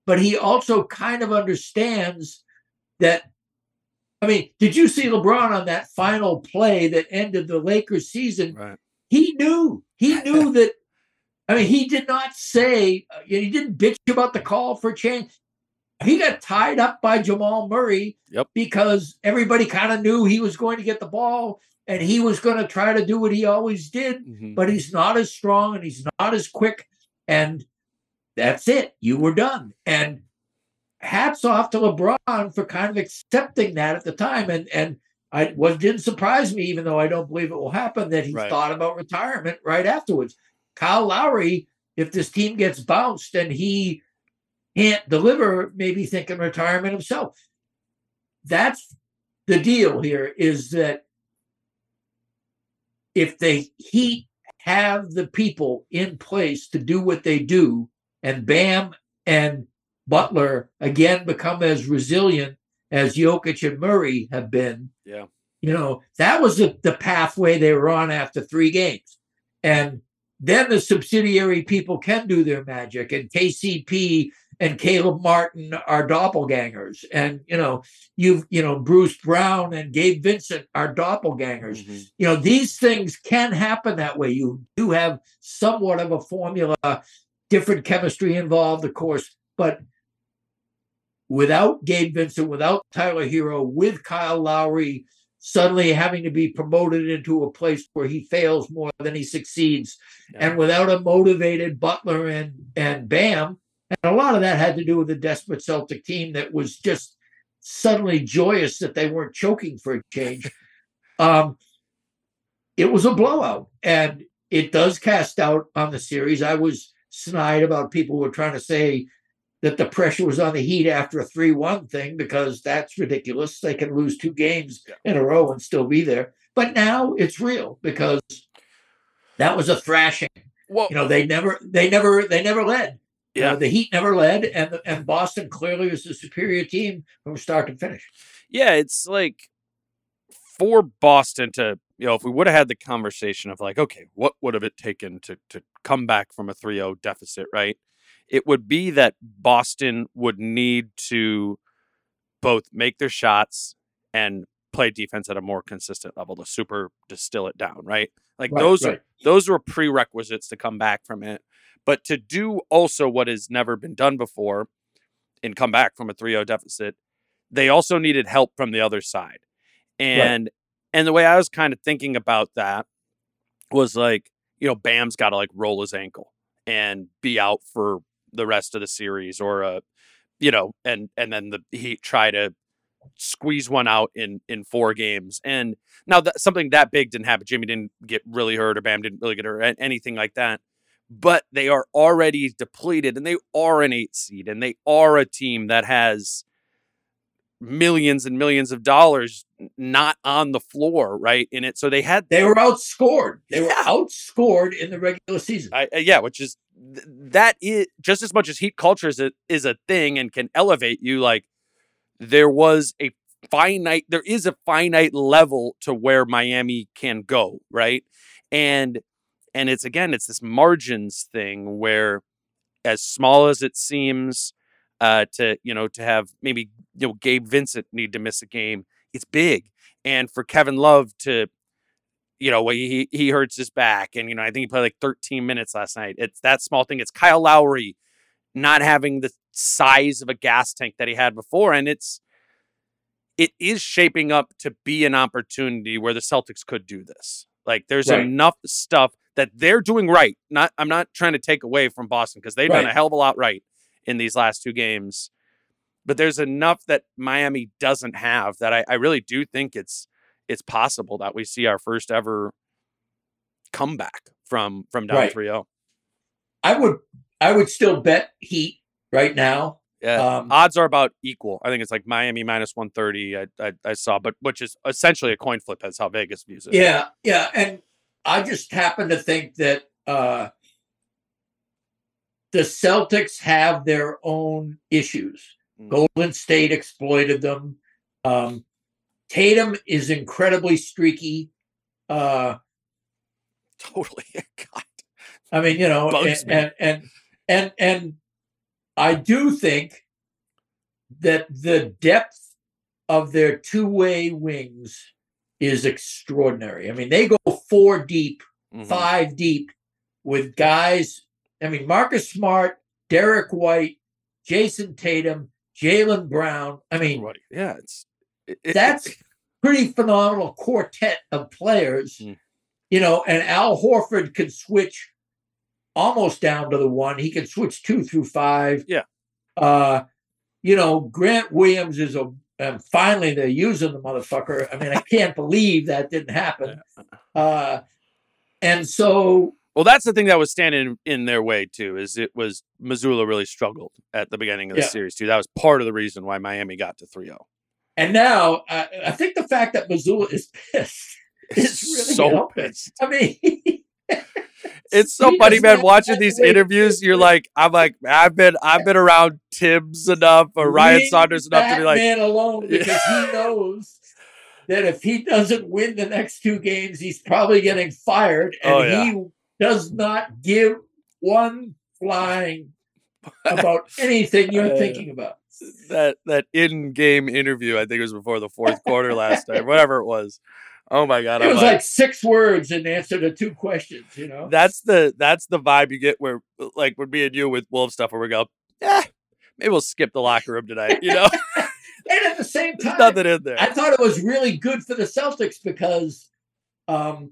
but he also kind of understands that I mean, did you see LeBron on that final play that ended the Lakers season? Right. He knew. He knew that. I mean, he did not say, uh, he didn't bitch about the call for change. He got tied up by Jamal Murray yep. because everybody kind of knew he was going to get the ball and he was going to try to do what he always did, mm-hmm. but he's not as strong and he's not as quick. And that's it. You were done. And hats off to LeBron for kind of accepting that at the time. And and I what didn't surprise me, even though I don't believe it will happen, that he right. thought about retirement right afterwards. Kyle Lowry, if this team gets bounced and he can't deliver, maybe thinking retirement himself. That's the deal here is that if the Heat have the people in place to do what they do, and Bam and Butler again become as resilient as Jokic and Murray have been. Yeah. You know, that was the, the pathway they were on after three games. And then the subsidiary people can do their magic. And KCP and Caleb Martin are doppelgangers. And, you know, you've, you know, Bruce Brown and Gabe Vincent are doppelgangers. Mm-hmm. You know, these things can happen that way. You do have somewhat of a formula, different chemistry involved, of course, but without Gabe Vincent, without Tyler Herro, with Kyle Lowry suddenly having to be promoted into a place where he fails more than he succeeds, yeah. and without a motivated Butler and and Bam, and a lot of that had to do with the desperate Celtic team that was just suddenly joyous that they weren't choking for a change. um, it was a blowout, and it does cast out on the series. I was snide about people who were trying to say that the pressure was on the Heat after a 3 1 thing because that's ridiculous. They can lose two games in a row and still be there. But now it's real because that was a thrashing. Well, you know, they never, they never, they never led. Yeah, you know, the Heat never led, and and Boston clearly was the superior team from start to finish. Yeah, it's like for Boston to, you know, if we would have had the conversation of like, okay, what would have it taken to to come back from a 3-0 deficit, right? it would be that Boston would need to both make their shots and play defense at a more consistent level to super distill it down, right? Like right, those right. are those were prerequisites to come back from it. But to do also what has never been done before and come back from a 3-0 deficit, they also needed help from the other side. And right. And the way I was kind of thinking about that was like, you know, Bam's got to like roll his ankle and be out for the rest of the series or uh you know and and then the Heat try to squeeze one out in in four games. And now that something that big didn't happen. Jimmy didn't get really hurt or bam didn't really get hurt anything like that. But they are already depleted and they are an eight seed and they are a team that has millions and millions of dollars not on the floor, right? In it, so they had they were outscored. They yeah. were outscored in the regular season. I, uh, yeah, which is that is just as much as heat culture is a, is a thing and can elevate you. Like there was a finite, there is a finite level to where Miami can go, right? And and it's again, it's this margins thing where, as small as it seems uh, to you know to have maybe you know Gabe Vincent need to miss a game. It's big, and for Kevin Love to, you know, he he hurts his back, and you know, I think he played like 13 minutes last night. It's that small thing. It's Kyle Lowry not having the size of a gas tank that he had before, and it's it is shaping up to be an opportunity where the Celtics could do this. Like, there's Right. enough stuff that they're doing right. Not, I'm not trying to take away from Boston because they've done a hell of a lot right in these last two games. But there's enough that Miami doesn't have that I, I really do think it's it's possible that we see our first ever comeback from from down Right. 3-0. I would I would still bet Heat right now. Yeah. Um, Odds are about equal. I think it's like Miami minus 130. I, I I saw, but which is essentially a coin flip. That's how Vegas views it. Yeah, yeah, and I just happen to think that uh, the Celtics have their own issues. Mm. Golden State exploited them. Um, Tatum is incredibly streaky. Uh, Totally. God. I mean, you know, and, me. and and and and I do think that the depth of their two-way wings is extraordinary. I mean, they go four deep Mhm. five deep with guys. I mean, Marcus Smart, Derrick White, Jayson Tatum, Jaylen Brown. I mean, Everybody. Yeah, it's it- it- that's pretty phenomenal quartet of players. Mm. You know, and Al Horford can switch almost down to the one. He can switch two through five. Yeah. Uh, you know, Grant Williams is a and finally they're using the motherfucker. I mean, I can't believe that didn't happen. Uh and so well, that's the thing that was standing in their way too. Is it was Mazzulla really struggled at the beginning of the Yeah. series too. That was part of the reason why Miami got to 3-0. and now I, I think the fact that Mazzulla is pissed is really so helping. pissed. I mean, It's so funny, man. Watching these interviews, you're like, I'm like, I've been, I've been around Thibs enough or Ryan Saunders enough to be like, man alone because he knows that if he doesn't win the next two games, he's probably getting fired, and Oh, yeah. he does not give one flying about anything you're Uh, thinking about. that that in-game interview. I think it was before the fourth quarter last time, whatever it was. Oh my god, It I'm was like, like six words in answer to two questions, you know. that's the that's the vibe you get where like when me and you with Wolf stuff where we go, yeah, maybe we'll skip the locker room tonight. You know, And at the same there's time, nothing in there. I thought it was really good for the Celtics because um,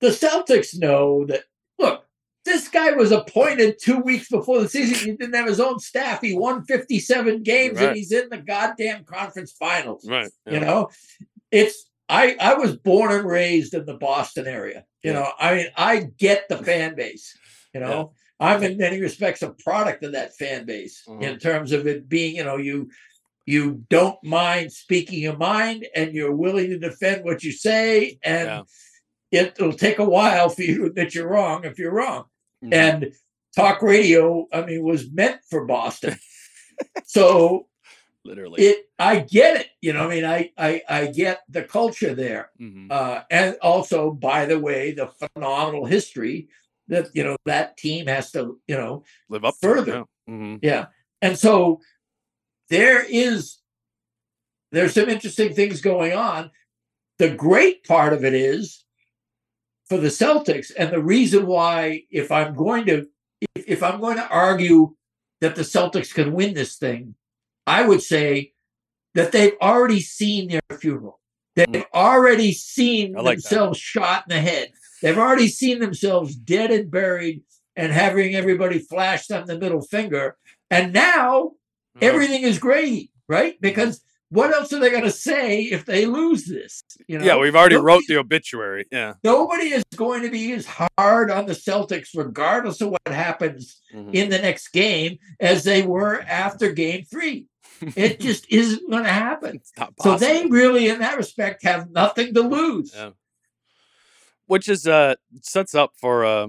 the Celtics know that, look, this guy was appointed two weeks before the season. He didn't have his own staff. He won 57 games Right. and he's in the goddamn conference finals. right. You know, it's, I, I was born and raised in the Boston area. You Yeah. know, I mean, I get the fan base. You know, I'm in many respects a product of that fan base Mhm. in terms of it being, you know, you you don't mind speaking your mind and you're willing to defend what you say and Yeah. It'll take a while for you to admit you're wrong if you're wrong Mhm. and talk radio i mean was meant for boston so literally. it i get it you know i mean i i, I get the culture there Mhm. uh, and also by the way the phenomenal history that you know that team has to you know Live up further. Yeah. Mhm. yeah. And so there is there's some interesting things going on. The great part of it is for the Celtics, and the reason why, if I'm going to if, if I'm going to argue that the Celtics can win this thing, I would say that they've already seen their funeral. They've already seen like that. themselves shot in the head. They've already seen themselves dead and buried and having everybody flash them the middle finger. And now Uh-huh. everything is gravy, right? Because what else are they going to say if they lose this? You know, yeah, we've already Nobody- wrote the obituary. Yeah. Nobody is going to be as hard on the Celtics, regardless of what happens Mhm. in the next game, as they were after Game Three. It just isn't going to happen. So they really, in that respect, have nothing to lose. Yeah. which is uh sets up for a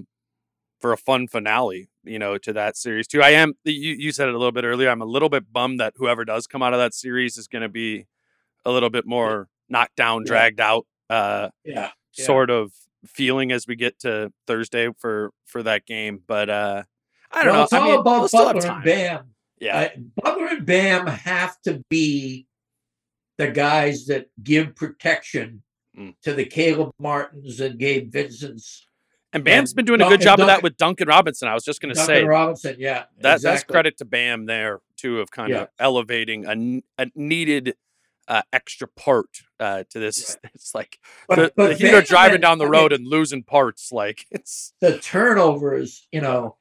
for a fun finale you know to that series too i am you, you said it a little bit earlier i'm a little bit bummed that whoever does come out of that series is going to be a little bit more knocked down Yeah. dragged out uh Yeah. Yeah. sort of feeling as we get to thursday for for that game but uh i don't well, know it's I all mean, about we'll Butler and. Bam. yeah I- Butler and Bam have to be the guys that give protection Mm. to the Caleb Martins and Gabe Vincents. And Bam's And been doing a good job of that with Duncan Robinson. I was just going to Duncan say Robinson, yeah. that that's credit to Bam there too of kind Yeah. of elevating a, a needed uh, extra part uh, to this. It's like But, the, but the Heat are driving and- down the I road mean, and losing parts. Like it's the turnovers, you know,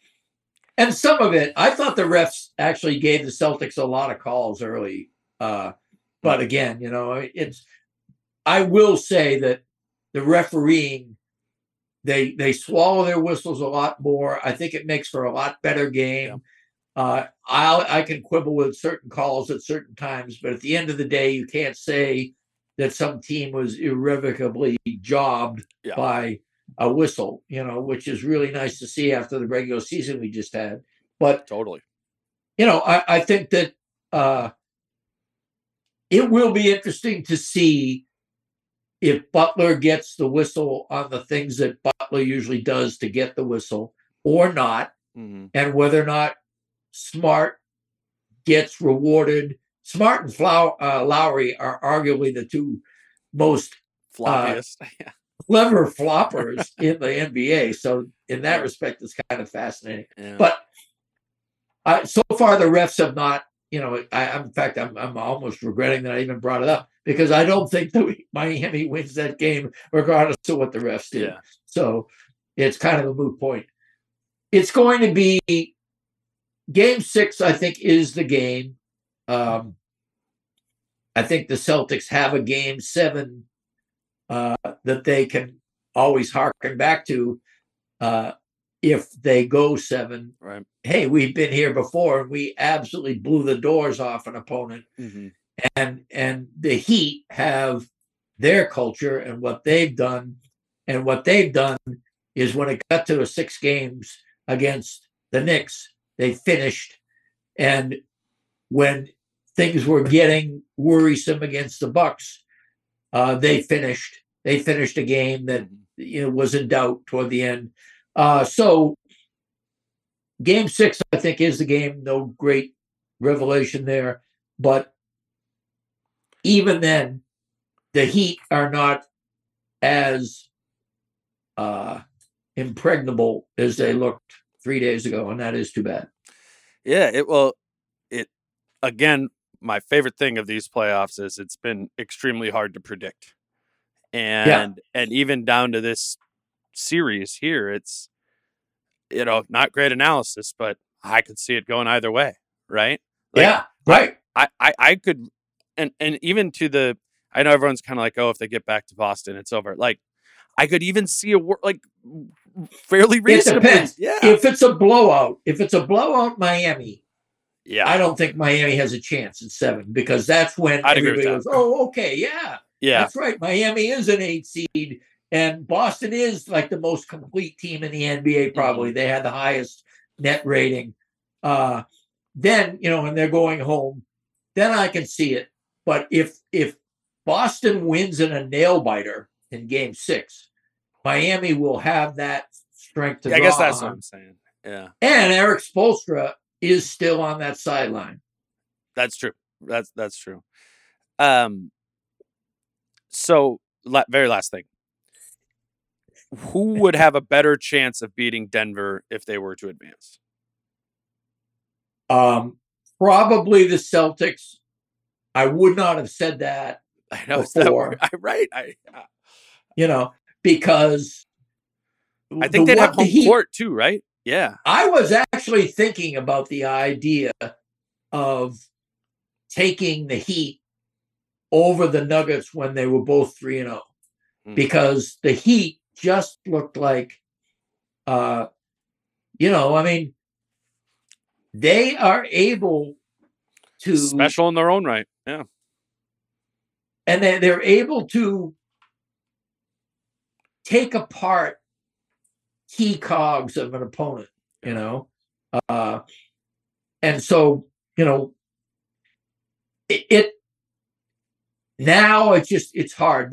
and some of it, I thought the refs actually gave the Celtics a lot of calls early. Uh, but again, you know, it's, I will say that the refereeing, they they swallow their whistles a lot more. I think it makes for a lot better game. Uh, I I can quibble with certain calls at certain times, but at the end of the day, you can't say that some team was irrevocably jobbed Yeah. by a whistle, you know, which is really nice to see after the regular season we just had. But totally you know, I, I think that uh, it will be interesting to see if Butler gets the whistle on the things that Butler usually does to get the whistle or not, Mhm. and whether or not Smart gets rewarded. Smart and Flow, uh, Lowry are arguably the two most floppiest. yeah. clever floppers in the NBA. So in that respect, it's kind of fascinating. yeah. But uh, so far, the refs have not. You know, I, I'm in fact, I'm I'm almost regretting that I even brought it up because I don't think that we, Miami wins that game regardless of what the refs did. yeah. So it's kind of a moot point. It's going to be game six, I think, is the game. Um, I think the Celtics have a game seven uh, that they can always harken back to uh, if they go seven. Right. Hey, we've been here before and we absolutely blew the doors off an opponent Mhm. and and the Heat have their culture and what they've done, and what they've done is when it got to a six games against the Knicks, they finished, and when things were getting worrisome against the Bucks, uh, they finished. They finished a game that Mhm. you know was in doubt toward the end. Uh, so game six, I think, is the game. No great revelation there, but even then, the Heat are not as uh, impregnable as they looked three days ago, and that is too bad. Yeah, it well, it again. My favorite thing of these playoffs is it's been extremely hard to predict, and and even down to this series here, it's you know not great analysis, but I could see it going either way, right? Like, yeah, right. I, I I could, and and even to the, I know everyone's kind of like, oh, if they get back to Boston, it's over. Like, I could even see a wor- like fairly It depends. yeah, If it's a blowout, if it's a blowout, Miami, yeah, I don't think Miami has a chance at seven because that's when I'd everybody that. goes, "Oh, okay, yeah, yeah, That's right. Miami is an eight seed, and Boston is like the most complete team in the Mm-hmm. NBA. Probably they had the highest net rating. Uh, then you know, when they're going home, then I can see it. But if if Boston wins in a nail biter in Game Six, Miami will have that strength to Yeah, I guess that's what on. I'm saying. Yeah, And Erik Spoelstra is still on that sideline. that's true. That's that's true. Um, so la- very last thing, who would have a better chance of beating Denver if they were to advance? Um, probably the Celtics. I would not have said that I know it's that Before. I, right. I I- you know, because I think the they'd have home Heat- court too, right? Yeah. I was actually thinking about the idea of taking the Heat over the Nuggets when they were both 3 and 0 Mm. because the Heat just looked like uh you know, I mean they are able to Special in their own right. Yeah. and they, they're able to take apart key cogs of an opponent you know uh and so you know it, it now it's just it's hard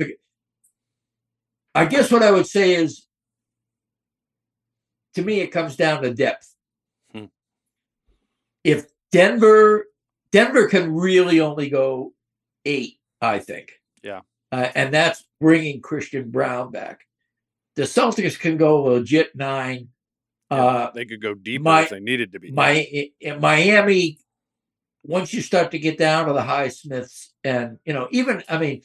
i guess what i would say is to me it comes down to depth Hmm. if denver denver can really only go eight I think. Yeah. Uh, and that's bringing Christian Braun back. The Celtics can go legit nine. Uh, They could go deeper my- if they needed to be. my Miami, once you start to get down to the Highsmiths, and you know, even I mean,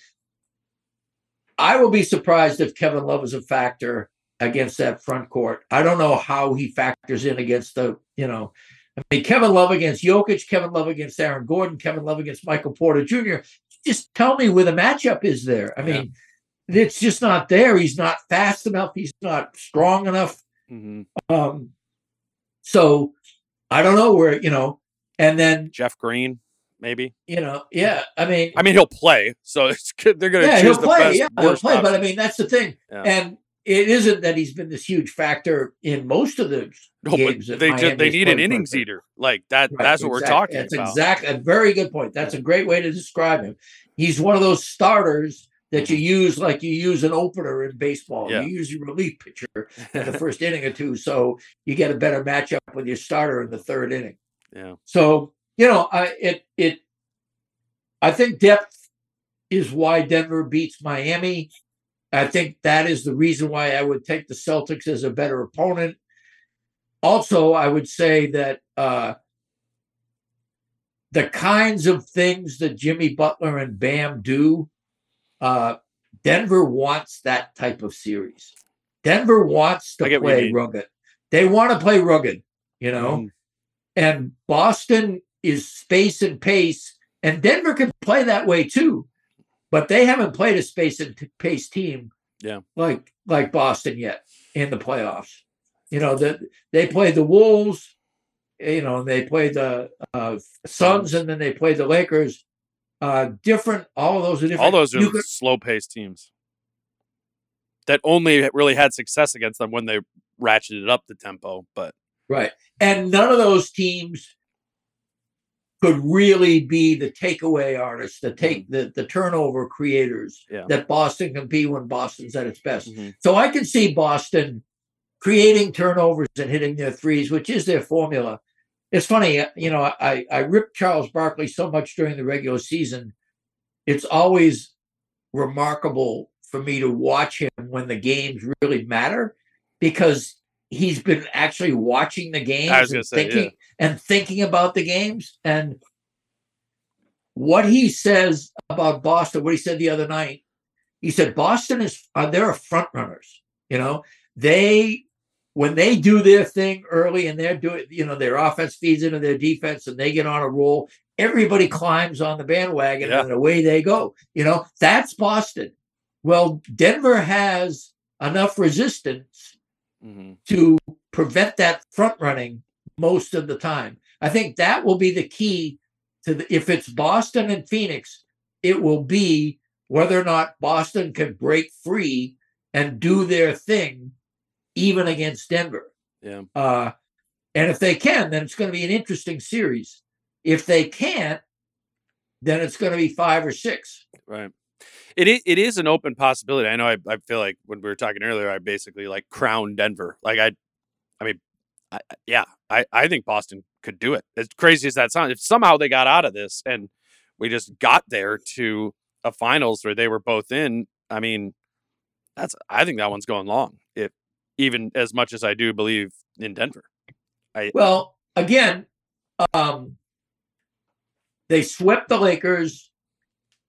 I will be surprised if Kevin Love is a factor against that front court. I don't know how he factors in against the, you know, I mean, Kevin Love against Jokic, Kevin Love against Aaron Gordon, Kevin Love against Michael Porter Jr. Just tell me where the matchup is there. I Yeah. mean, it's just not there. He's not fast enough. He's not strong enough. Mhm. Um, so I don't know where, you know, and then, Jeff Green, maybe. you know, yeah, I mean, I mean, he'll play, so it's good. They're going to yeah, choose he'll the play. best, Yeah, he'll play. But I mean, that's the thing. Yeah. And it isn't that he's been this huge factor in most of the No, games. that they just they need an but- innings eater like that. Right, that's what we're exact- talking That's about. exactly a very good point. That's a great way to describe him. He's one of those starters that you use like you use an opener in baseball. Yeah. You use your relief pitcher in the first inning or two, so you get a better matchup with your starter in the third inning. yeah, So you know, I it it. I think depth is why Denver beats Miami. I think that is the reason why I would take the Celtics as a better opponent. Also, I would say that uh, the kinds of things that Jimmy Butler and Bam do, uh, Denver wants that type of series. Denver wants to get what you play rugged. They want to play rugged, you know Mhm. and Boston is space and pace, and Denver can play that way too, but they haven't played a space and pace team, Yeah. like like Boston yet in the playoffs. You know that they played the Wolves, you know, and they played the uh, Suns, and then they played the Lakers. Uh, different, all of those are different. all those are slow paced teams that only really had success against them when they ratcheted up the tempo. But Right. And none of those teams could really be the takeaway artists, the take the, the turnover creators Yeah. that Boston can be when Boston's at its best. Mhm. So I can see Boston creating turnovers and hitting their threes, which is their formula. It's funny, uh, you know, I, I ripped Charles Barkley so much during the regular season. It's always remarkable for me to watch him when the games really matter because he's been actually watching the games and say, thinking and thinking about the games and what he says about Boston, what he said the other night, he said Boston is uh, they're front runners. You know, they when they do their thing early and they're doing, you know, their offense feeds into their defense and they get on a roll, everybody climbs on the bandwagon Yeah. and away they go. You know, that's Boston. Well, Denver has enough resistance mhm. to prevent that front running most of the time. I think that will be the key to the, if it's Boston and Phoenix, it will be whether or not Boston can break free and do their thing even against Denver. Yeah. Uh, and if they can, then it's going to be an interesting series. If they can't, then it's going to be five or six. right. It is, it is an open possibility. I know. I, I feel like when we were talking earlier, I basically like crown Denver. Like I, I mean, I, yeah, I I think Boston could do it. As crazy as that sounds, if somehow they got out of this and we just got there to a finals where they were both in, I mean, that's I think that one's going long. If even as much as I do believe in Denver. I, well, again, um, they swept the Lakers.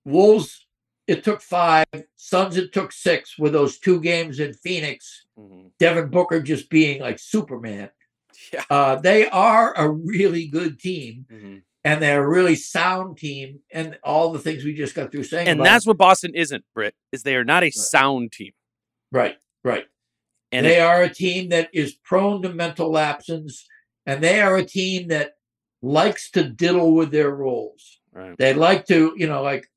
Wolves, it took five. Suns, it took six with those two games in Phoenix. Mhm. Devin Booker just being like Superman. Yeah. Uh, they are a really good team Mhm. and they're a really sound team and all the things we just got through saying. And that's them. what Boston isn't, Britt. Is they are not a sound team. right, right. And they it- are a team that is prone to mental lapses and they are a team that likes to diddle with their roles. right. They like to, you know, like,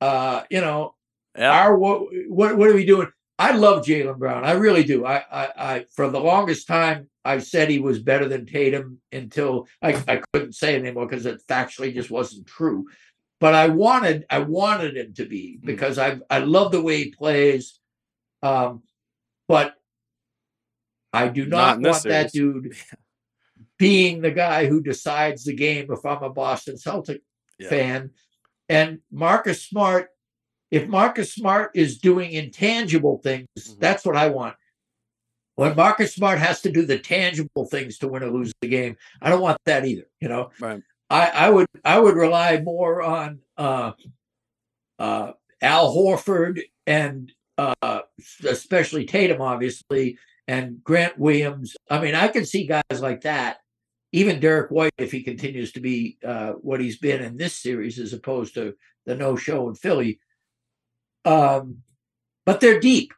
uh, you know, Yeah. our what, what what are we doing? I love Jaylen Brown. I really do. I, I, I, for the longest time, I said he was better than Tatum until I, I couldn't say it anymore because it factually just wasn't true. But I wanted, I wanted him to be Mm. because I, I love the way he plays. Um, but I do Not not, want that dude being the guy who decides the game if I'm a Boston Celtic Yeah. fan. And Marcus Smart, if Marcus Smart is doing intangible things, Mhm. that's what I want. When Marcus Smart has to do the tangible things to win or lose the game, I don't want that either. You know, Right. I, I would I would rely more on uh, uh, Al Horford and uh, especially Tatum, obviously, and Grant Williams. I mean, I can see guys like that. Even Derrick White, if he continues to be uh, what he's been in this series, as opposed to the no show in Philly. Um, but they're deep,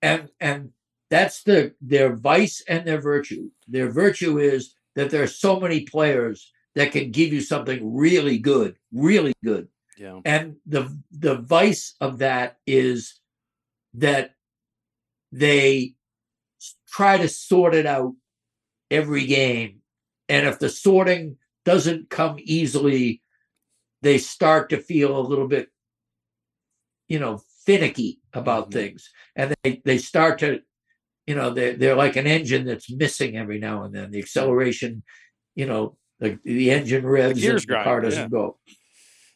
and and that's the their vice and their virtue. Their virtue is that there are so many players that can give you something really good, really good. Yeah. And the the vice of that is that they try to sort it out every game. And if the sorting doesn't come easily, they start to feel a little bit, you know, finicky about Mhm. things. And they, they start to, you know, they're, they're like an engine that's missing every now and then. The acceleration, you know, the, the engine revs and gears the car yeah. doesn't go.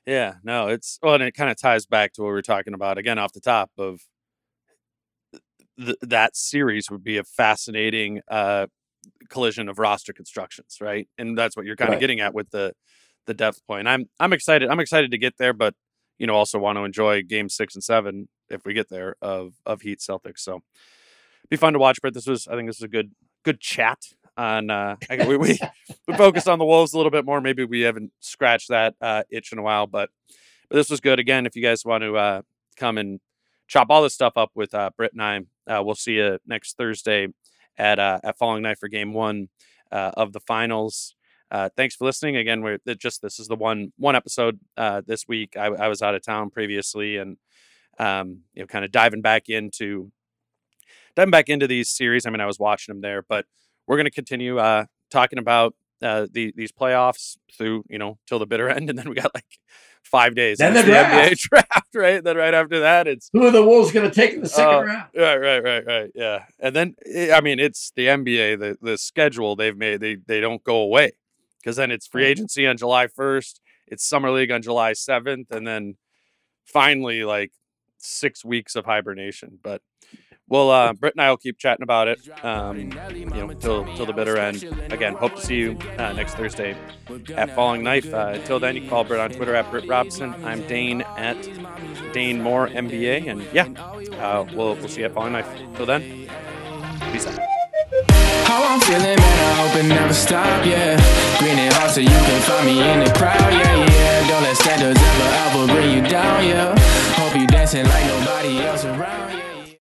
Yeah, no, it's well, and it kind of ties back to what we were talking about again off the top of th- that series would be a fascinating uh, collision of roster constructions, right? And that's what you're kind of getting at with the the depth point. I'm I'm excited. I'm excited to get there, but you know, also want to enjoy Game Six and Seven if we get there of of Heat Celtics. So be fun to watch. But this was, I think, this was a good good chat on. Uh, we, we we focused on the Wolves a little bit more. Maybe we haven't scratched that uh, itch in a while, but but this was good. Again, if you guys want to uh, come and chop all this stuff up with uh, Britt and I, uh, we'll see you next Thursday at uh, at Falling Knife for Game One uh, of the finals. Uh, thanks for listening. Again, we're just this is the one one episode uh, this week. I, I was out of town previously, and um, you know, kind of diving back into diving back into these series. I mean, I was watching them there, but we're going to continue uh, talking about uh, the, these playoffs through you know till the bitter end, and then we got like five days. Then the it's NBA draft. draft, right? Then right after that, it's Who are the Wolves going to take in the second Uh, round? Right, right, right, right. Yeah, and then eh, I mean, it's the NBA. The the schedule they've made they they don't go away because then it's free agency on July first. It's summer league on July seventh, and then finally like six weeks of hibernation. But well, uh, Britt and I will keep chatting about it. Um, you know, till till the bitter end. Again, hope to see you uh, next Thursday at Falling Knife. Uh, until then, you can follow Britt on Twitter at Britt Robson. I'm Dane at Dane Moore NBA, and yeah, uh, we'll we'll see you at Falling Knife. Till then, peace out. How I'm feeling, man, I hope it never stop, yeah. Green and hot so you can find me in the crowd, yeah, yeah. Don't let standards ever, ever bring you down, yeah.